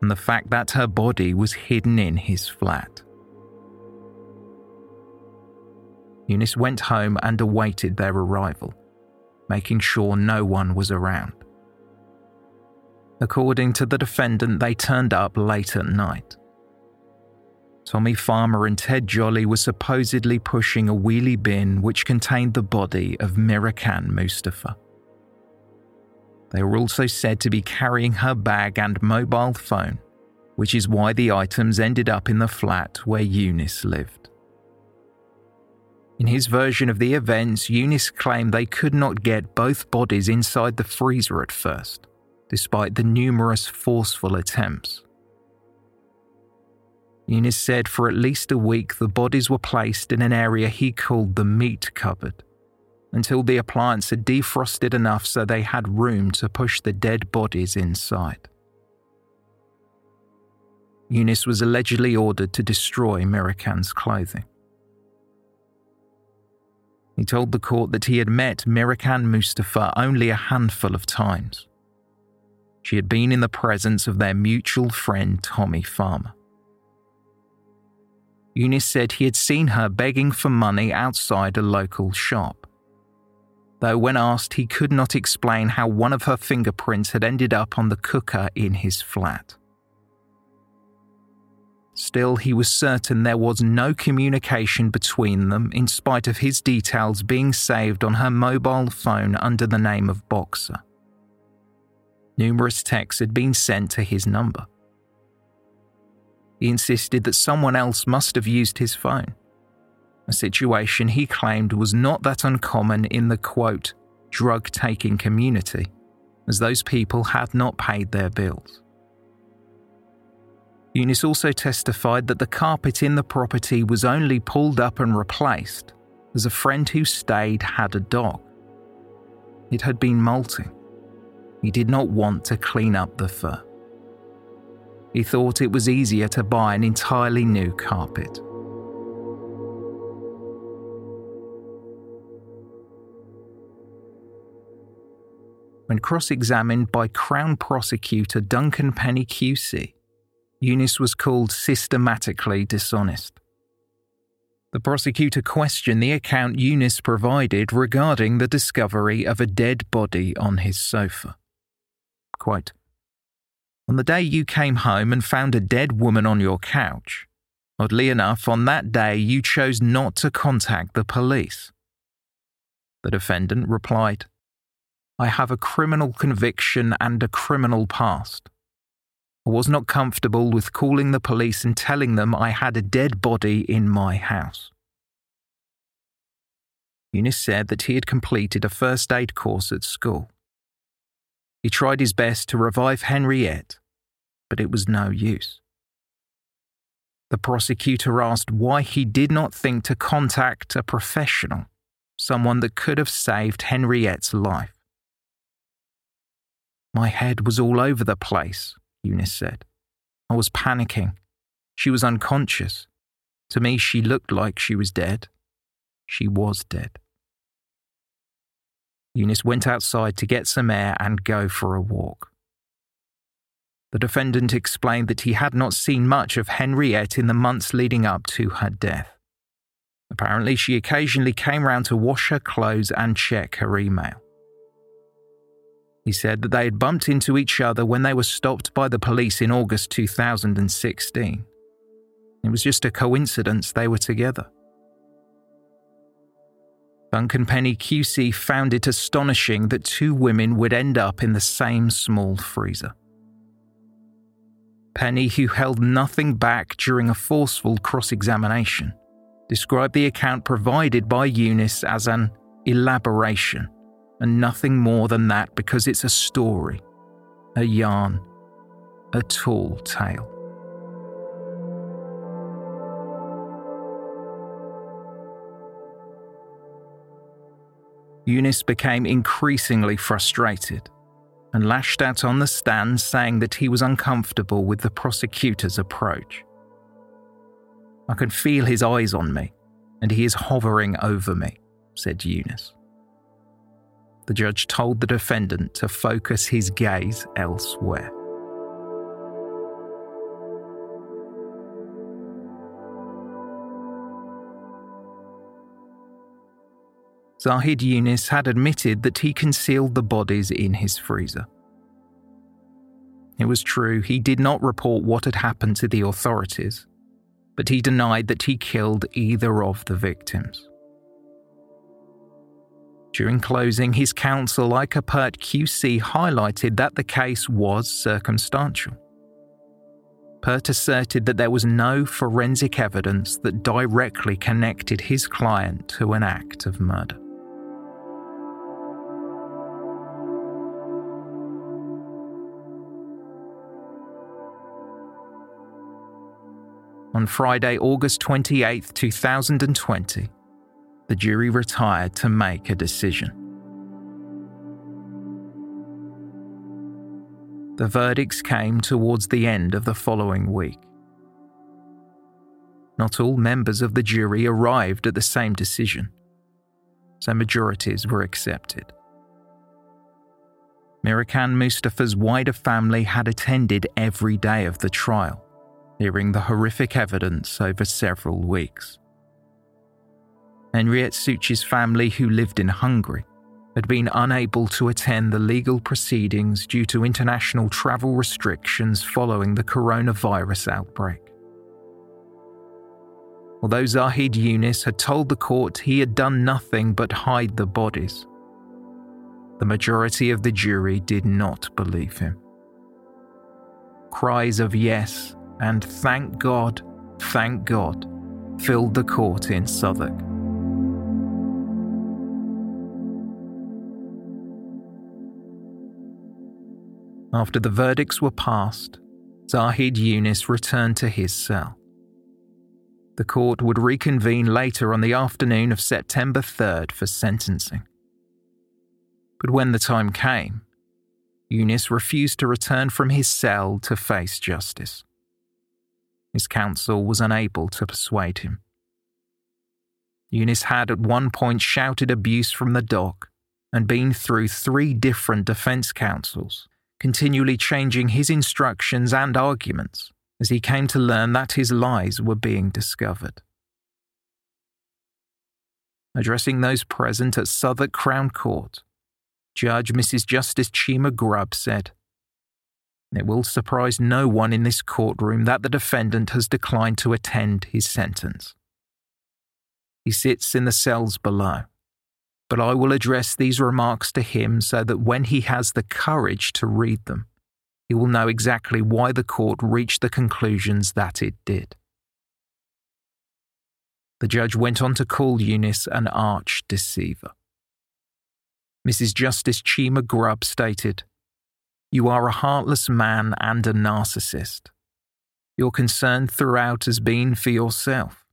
and the fact that her body was hidden in his flat. Younis went home and awaited their arrival, making sure no one was around. According to the defendant, they turned up late at night. Tommy Farmer and Ted Jolly were supposedly pushing a wheelie bin which contained the body of Mihrican Mustafa. They were also said to be carrying her bag and mobile phone, which is why the items ended up in the flat where Younis lived. In his version of the events, Younis claimed they could not get both bodies inside the freezer at first, despite the numerous forceful attempts. Younis said for at least a week the bodies were placed in an area he called the meat cupboard until the appliance had defrosted enough so they had room to push the dead bodies inside. Younis was allegedly ordered to destroy Mihrican's clothing. He told the court that he had met Mihrican Mustafa only a handful of times. She had been in the presence of their mutual friend Tommy Farmer. Younis said he had seen her begging for money outside a local shop though when asked, he could not explain how one of her fingerprints had ended up on the cooker in his flat. Still, he was certain there was no communication between them, in spite of his details being saved on her mobile phone under the name of Boxer. Numerous texts had been sent to his number. He insisted that someone else must have used his phone. a situation he claimed was not that uncommon in the quote, drug taking community, as those people had not paid their bills. Younis also testified that the carpet in the property was only pulled up and replaced as a friend who stayed had a dog. It had been molting. He did not want to clean up the fur. He thought it was easier to buy an entirely new carpet. When cross examined by Crown Prosecutor Duncan Penny QC, Younis was called systematically dishonest. The prosecutor questioned the account Younis provided regarding the discovery of a dead body on his sofa. Quote, On the day you came home and found a dead woman on your couch, oddly enough, on that day you chose not to contact the police. The defendant replied, I have a criminal conviction and a criminal past. I was not comfortable with calling the police and telling them I had a dead body in my house. Younis said that he had completed a first aid course at school. He tried his best to revive Henriette, but it was no use. The prosecutor asked why he did not think to contact a professional, someone that could have saved Henriette's life. My head was all over the place, Younis said. I was panicking. She was unconscious. To me, she looked like she was dead. She was dead. Younis went outside to get some air and go for a walk. The defendant explained that he had not seen much of Henriette in the months leading up to her death. Apparently, she occasionally came round to wash her clothes and check her email. He said that they had bumped into each other when they were stopped by the police in August 2016. It was just a coincidence they were together. Duncan Penny QC found it astonishing that two women would end up in the same small freezer. Penny, who held nothing back during a forceful cross examination, described the account provided by Younis as an elaboration and nothing more than that because it's a story, a yarn, a tall tale. Younis became increasingly frustrated and lashed out on the stand, saying that he was uncomfortable with the prosecutor's approach. I can feel his eyes on me, and he is hovering over me, said Younis the judge told the defendant to focus his gaze elsewhere. Zahid Younis had admitted that he concealed the bodies in his freezer. It was true, he did not report what had happened to the authorities, but he denied that he killed either of the victims. During closing, his counsel, Icah Peart QC, highlighted that the case was circumstantial. Peart asserted that there was no forensic evidence that directly connected his client to an act of murder. On Friday, August 28, 2020, the jury retired to make a decision. The verdicts came towards the end of the following week. Not all members of the jury arrived at the same decision, so majorities were accepted. Mihrican Mustafa's wider family had attended every day of the trial, hearing the horrific evidence over several weeks. Henriette Szucs's family, who lived in Hungary, had been unable to attend the legal proceedings due to international travel restrictions following the coronavirus outbreak. Although Zahid Younis had told the court he had done nothing but hide the bodies, the majority of the jury did not believe him. Cries of yes and thank God, thank God filled the court in Southwark. After the verdicts were passed, Zahid Younis returned to his cell. The court would reconvene later on the afternoon of September 3rd for sentencing. But when the time came, Younis refused to return from his cell to face justice. His counsel was unable to persuade him. Younis had at one point shouted abuse from the dock and been through three different defense counsels, continually changing his instructions and arguments as he came to learn that his lies were being discovered. Addressing those present at Southwark Crown Court, Judge Mrs. Justice Cheema-Grubb said, It will surprise no one in this courtroom that the defendant has declined to attend his sentence. He sits in the cells below, but I will address these remarks to him so that when he has the courage to read them, he will know exactly why the court reached the conclusions that it did. The judge went on to call Younis an arch deceiver. Mrs. Justice Cheema-Grubb stated, You are a heartless man and a narcissist. Your concern throughout has been for yourself.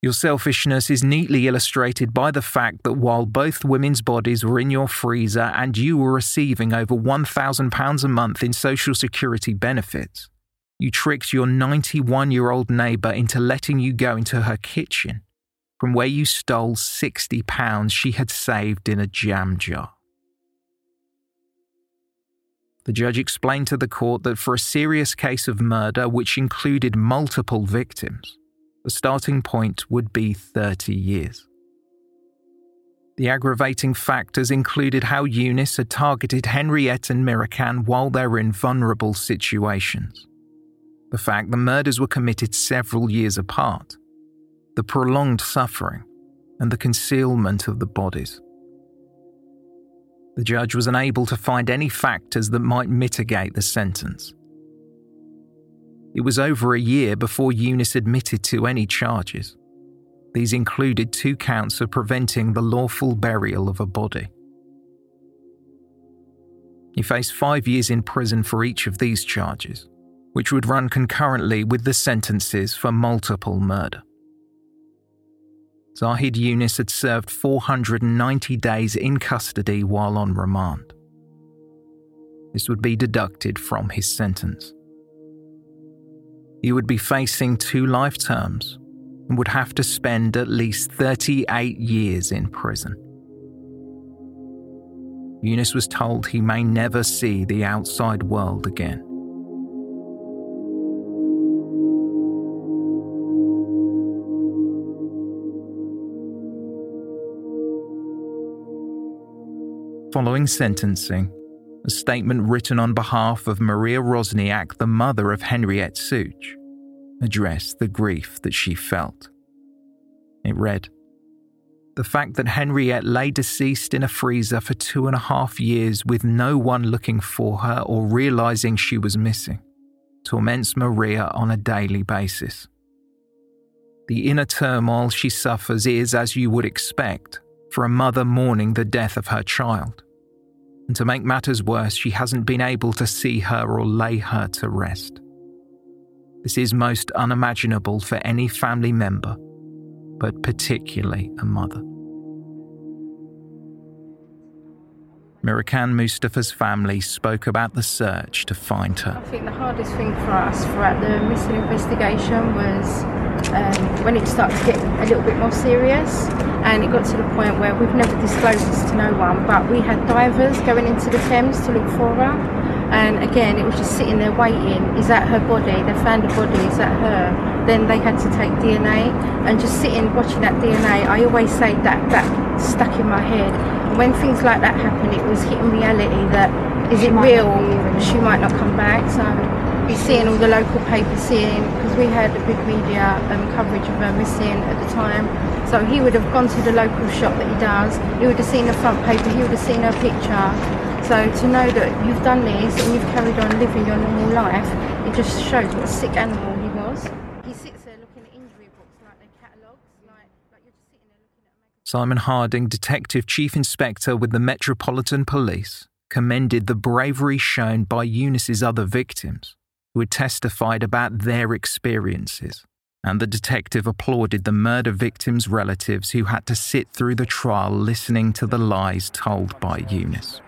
Your selfishness is neatly illustrated by the fact that while both women's bodies were in your freezer and you were receiving over £1,000 a month in Social Security benefits, you tricked your 91 year old neighbour into letting you go into her kitchen from where you stole £60 she had saved in a jam jar. The judge explained to the court that for a serious case of murder which included multiple victims, the starting point would be 30 years. The aggravating factors included how Younis had targeted Henriette and Mihrican while they were in vulnerable situations, the fact the murders were committed several years apart, the prolonged suffering, and the concealment of the bodies. The judge was unable to find any factors that might mitigate the sentence. It was over a year before Younis admitted to any charges. These included two counts of preventing the lawful burial of a body. He faced five years in prison for each of these charges, which would run concurrently with the sentences for multiple murder. Zahid Younis had served 490 days in custody while on remand. This would be deducted from his sentence. He would be facing two life terms and would have to spend at least 38 years in prison. Younis was told he may never see the outside world again. Following sentencing, a statement written on behalf of Maria Rosniak, the mother of Henriette Szucs, addressed the grief that she felt. It read The fact that Henriette lay deceased in a freezer for two and a half years with no one looking for her or realizing she was missing torments Maria on a daily basis. The inner turmoil she suffers is, as you would expect, for a mother mourning the death of her child. And to make matters worse, she hasn't been able to see her or lay her to rest. This is most unimaginable for any family member, but particularly a mother. Mihrican Mustafa's family spoke about the search to find her. I think the hardest thing for us throughout the missing investigation was um, when it started to get a little bit more serious. And it got to the point where we've never disclosed this to no one but we had divers going into the Thames to look for her. And again it was just sitting there waiting. Is that her body? They found the body. Is that her? Then they had to take DNA and just sitting watching that DNA I always say that that stuck in my head. When things like that happen it was hitting reality that is it real? she might not come back. So seeing all the local papers seeing because we had a big media um, coverage of her missing at the time. So he would have gone to the local shop that he does. He would have seen the front paper. He would have seen her picture. So to know that you've done this and you've carried on living your normal life it just shows what a sick animal he was. He sits there looking at injury books like they Simon Harding, Detective Chief Inspector with the Metropolitan Police, commended the bravery shown by Younis's other victims, who had testified about their experiences, and the detective applauded the murder victims' relatives who had to sit through the trial listening to the lies told by Younis.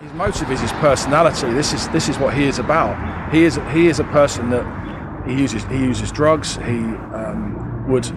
His motive is his personality. This is this is what he is about. He is he is a person that he uses he uses drugs. He um, would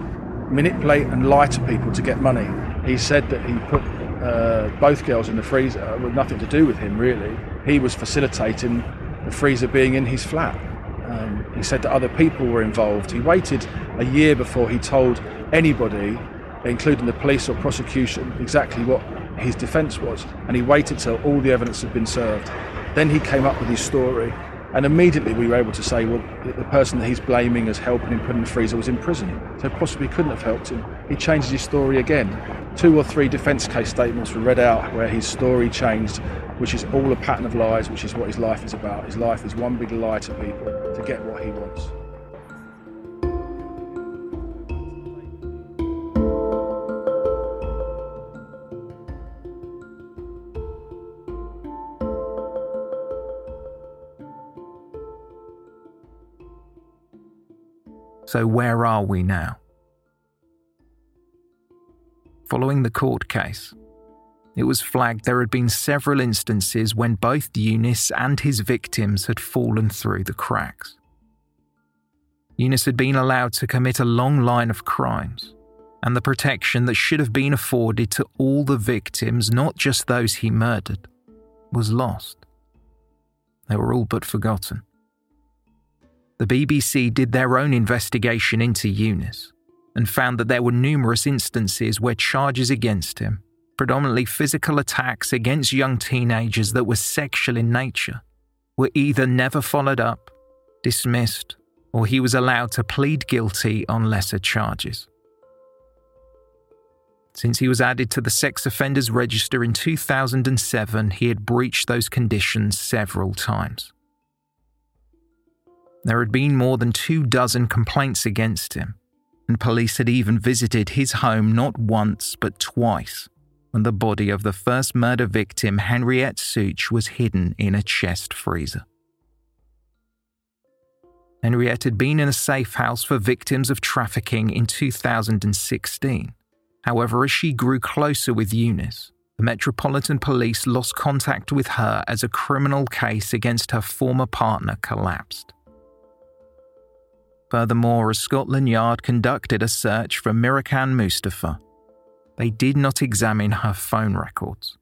manipulate and lie to people to get money. He said that he put uh, both girls in the freezer with nothing to do with him really. He was facilitating the freezer being in his flat. Um, he said that other people were involved. He waited a year before he told anybody, including the police or prosecution, exactly what his defence was, and he waited till all the evidence had been served. Then he came up with his story, and immediately we were able to say, well, the person that he's blaming as helping him put in the freezer was in prison, so possibly couldn't have helped him. He changed his story again. Two or three defence case statements were read out where his story changed, which is all a pattern of lies, which is what his life is about. His life is one big lie to people to get what he wants. So, where are we now? Following the court case, it was flagged there had been several instances when both Younis and his victims had fallen through the cracks. Younis had been allowed to commit a long line of crimes, and the protection that should have been afforded to all the victims, not just those he murdered, was lost. They were all but forgotten the BBC did their own investigation into Younis and found that there were numerous instances where charges against him, predominantly physical attacks against young teenagers that were sexual in nature, were either never followed up, dismissed, or he was allowed to plead guilty on lesser charges. Since he was added to the sex offenders register in 2007, he had breached those conditions several times. There had been more than two dozen complaints against him, and police had even visited his home not once but twice when the body of the first murder victim, Henriette Szucs, was hidden in a chest freezer. Henriette had been in a safe house for victims of trafficking in 2016. However, as she grew closer with Younis, the Metropolitan Police lost contact with her as a criminal case against her former partner collapsed. Furthermore, as Scotland Yard conducted a search for Mihrican Mustafa, they did not examine her phone records.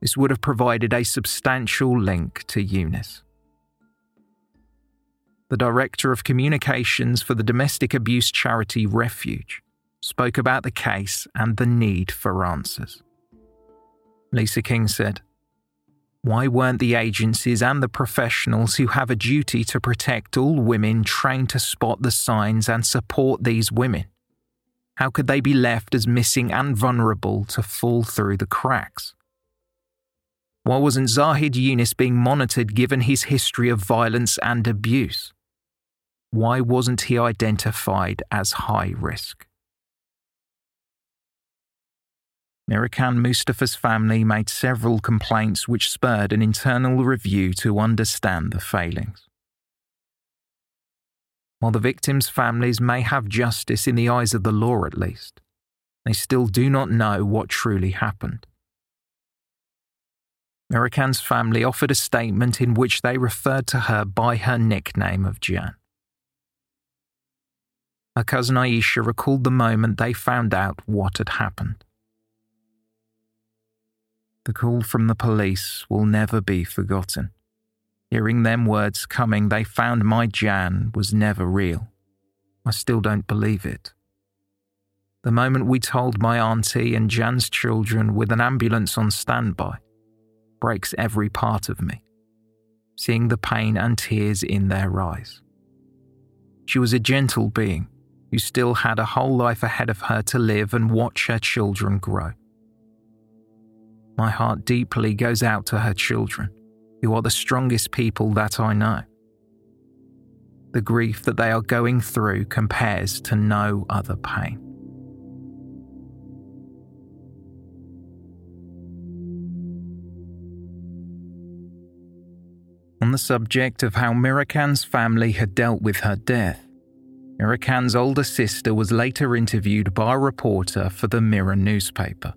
This would have provided a substantial link to Younis. The Director of Communications for the domestic abuse charity Refuge spoke about the case and the need for answers. Lisa King said, why weren't the agencies and the professionals who have a duty to protect all women trained to spot the signs and support these women? How could they be left as missing and vulnerable to fall through the cracks? Why wasn't Zahid Younis being monitored given his history of violence and abuse? Why wasn't he identified as high risk? Mihrican Mustafa's family made several complaints which spurred an internal review to understand the failings. While the victims' families may have justice in the eyes of the law at least, they still do not know what truly happened. Mihrican's family offered a statement in which they referred to her by her nickname of Jan. Her cousin Aisha recalled the moment they found out what had happened. The call from the police will never be forgotten. Hearing them words coming, they found my Jan was never real. I still don't believe it. The moment we told my auntie and Jan's children with an ambulance on standby breaks every part of me, seeing the pain and tears in their eyes. She was a gentle being who still had a whole life ahead of her to live and watch her children grow. My heart deeply goes out to her children, you are the strongest people that I know. The grief that they are going through compares to no other pain. On the subject of how Mihrican's family had dealt with her death, Mihrican's older sister was later interviewed by a reporter for the Mirror newspaper.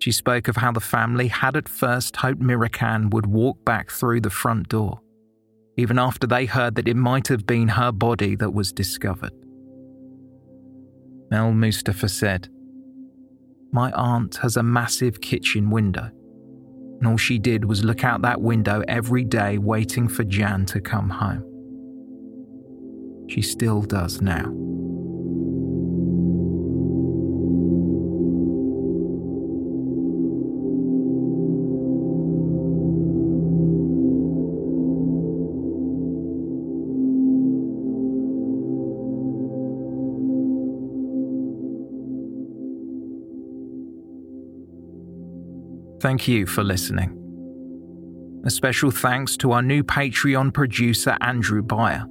She spoke of how the family had at first hoped Mihrican would walk back through the front door, even after they heard that it might have been her body that was discovered. Mel Mustafa said, My aunt has a massive kitchen window, and all she did was look out that window every day waiting for Jan to come home. She still does now. Thank you for listening. A special thanks to our new Patreon producer, Andrew Beyer,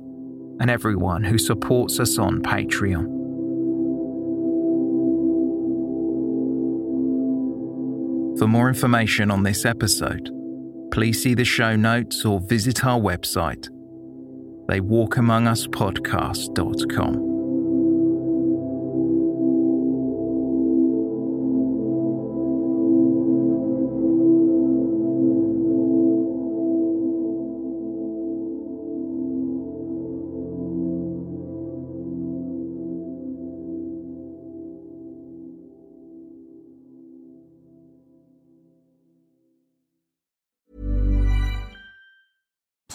and everyone who supports us on Patreon. For more information on this episode, please see the show notes or visit our website, theywalkamonguspodcast.com.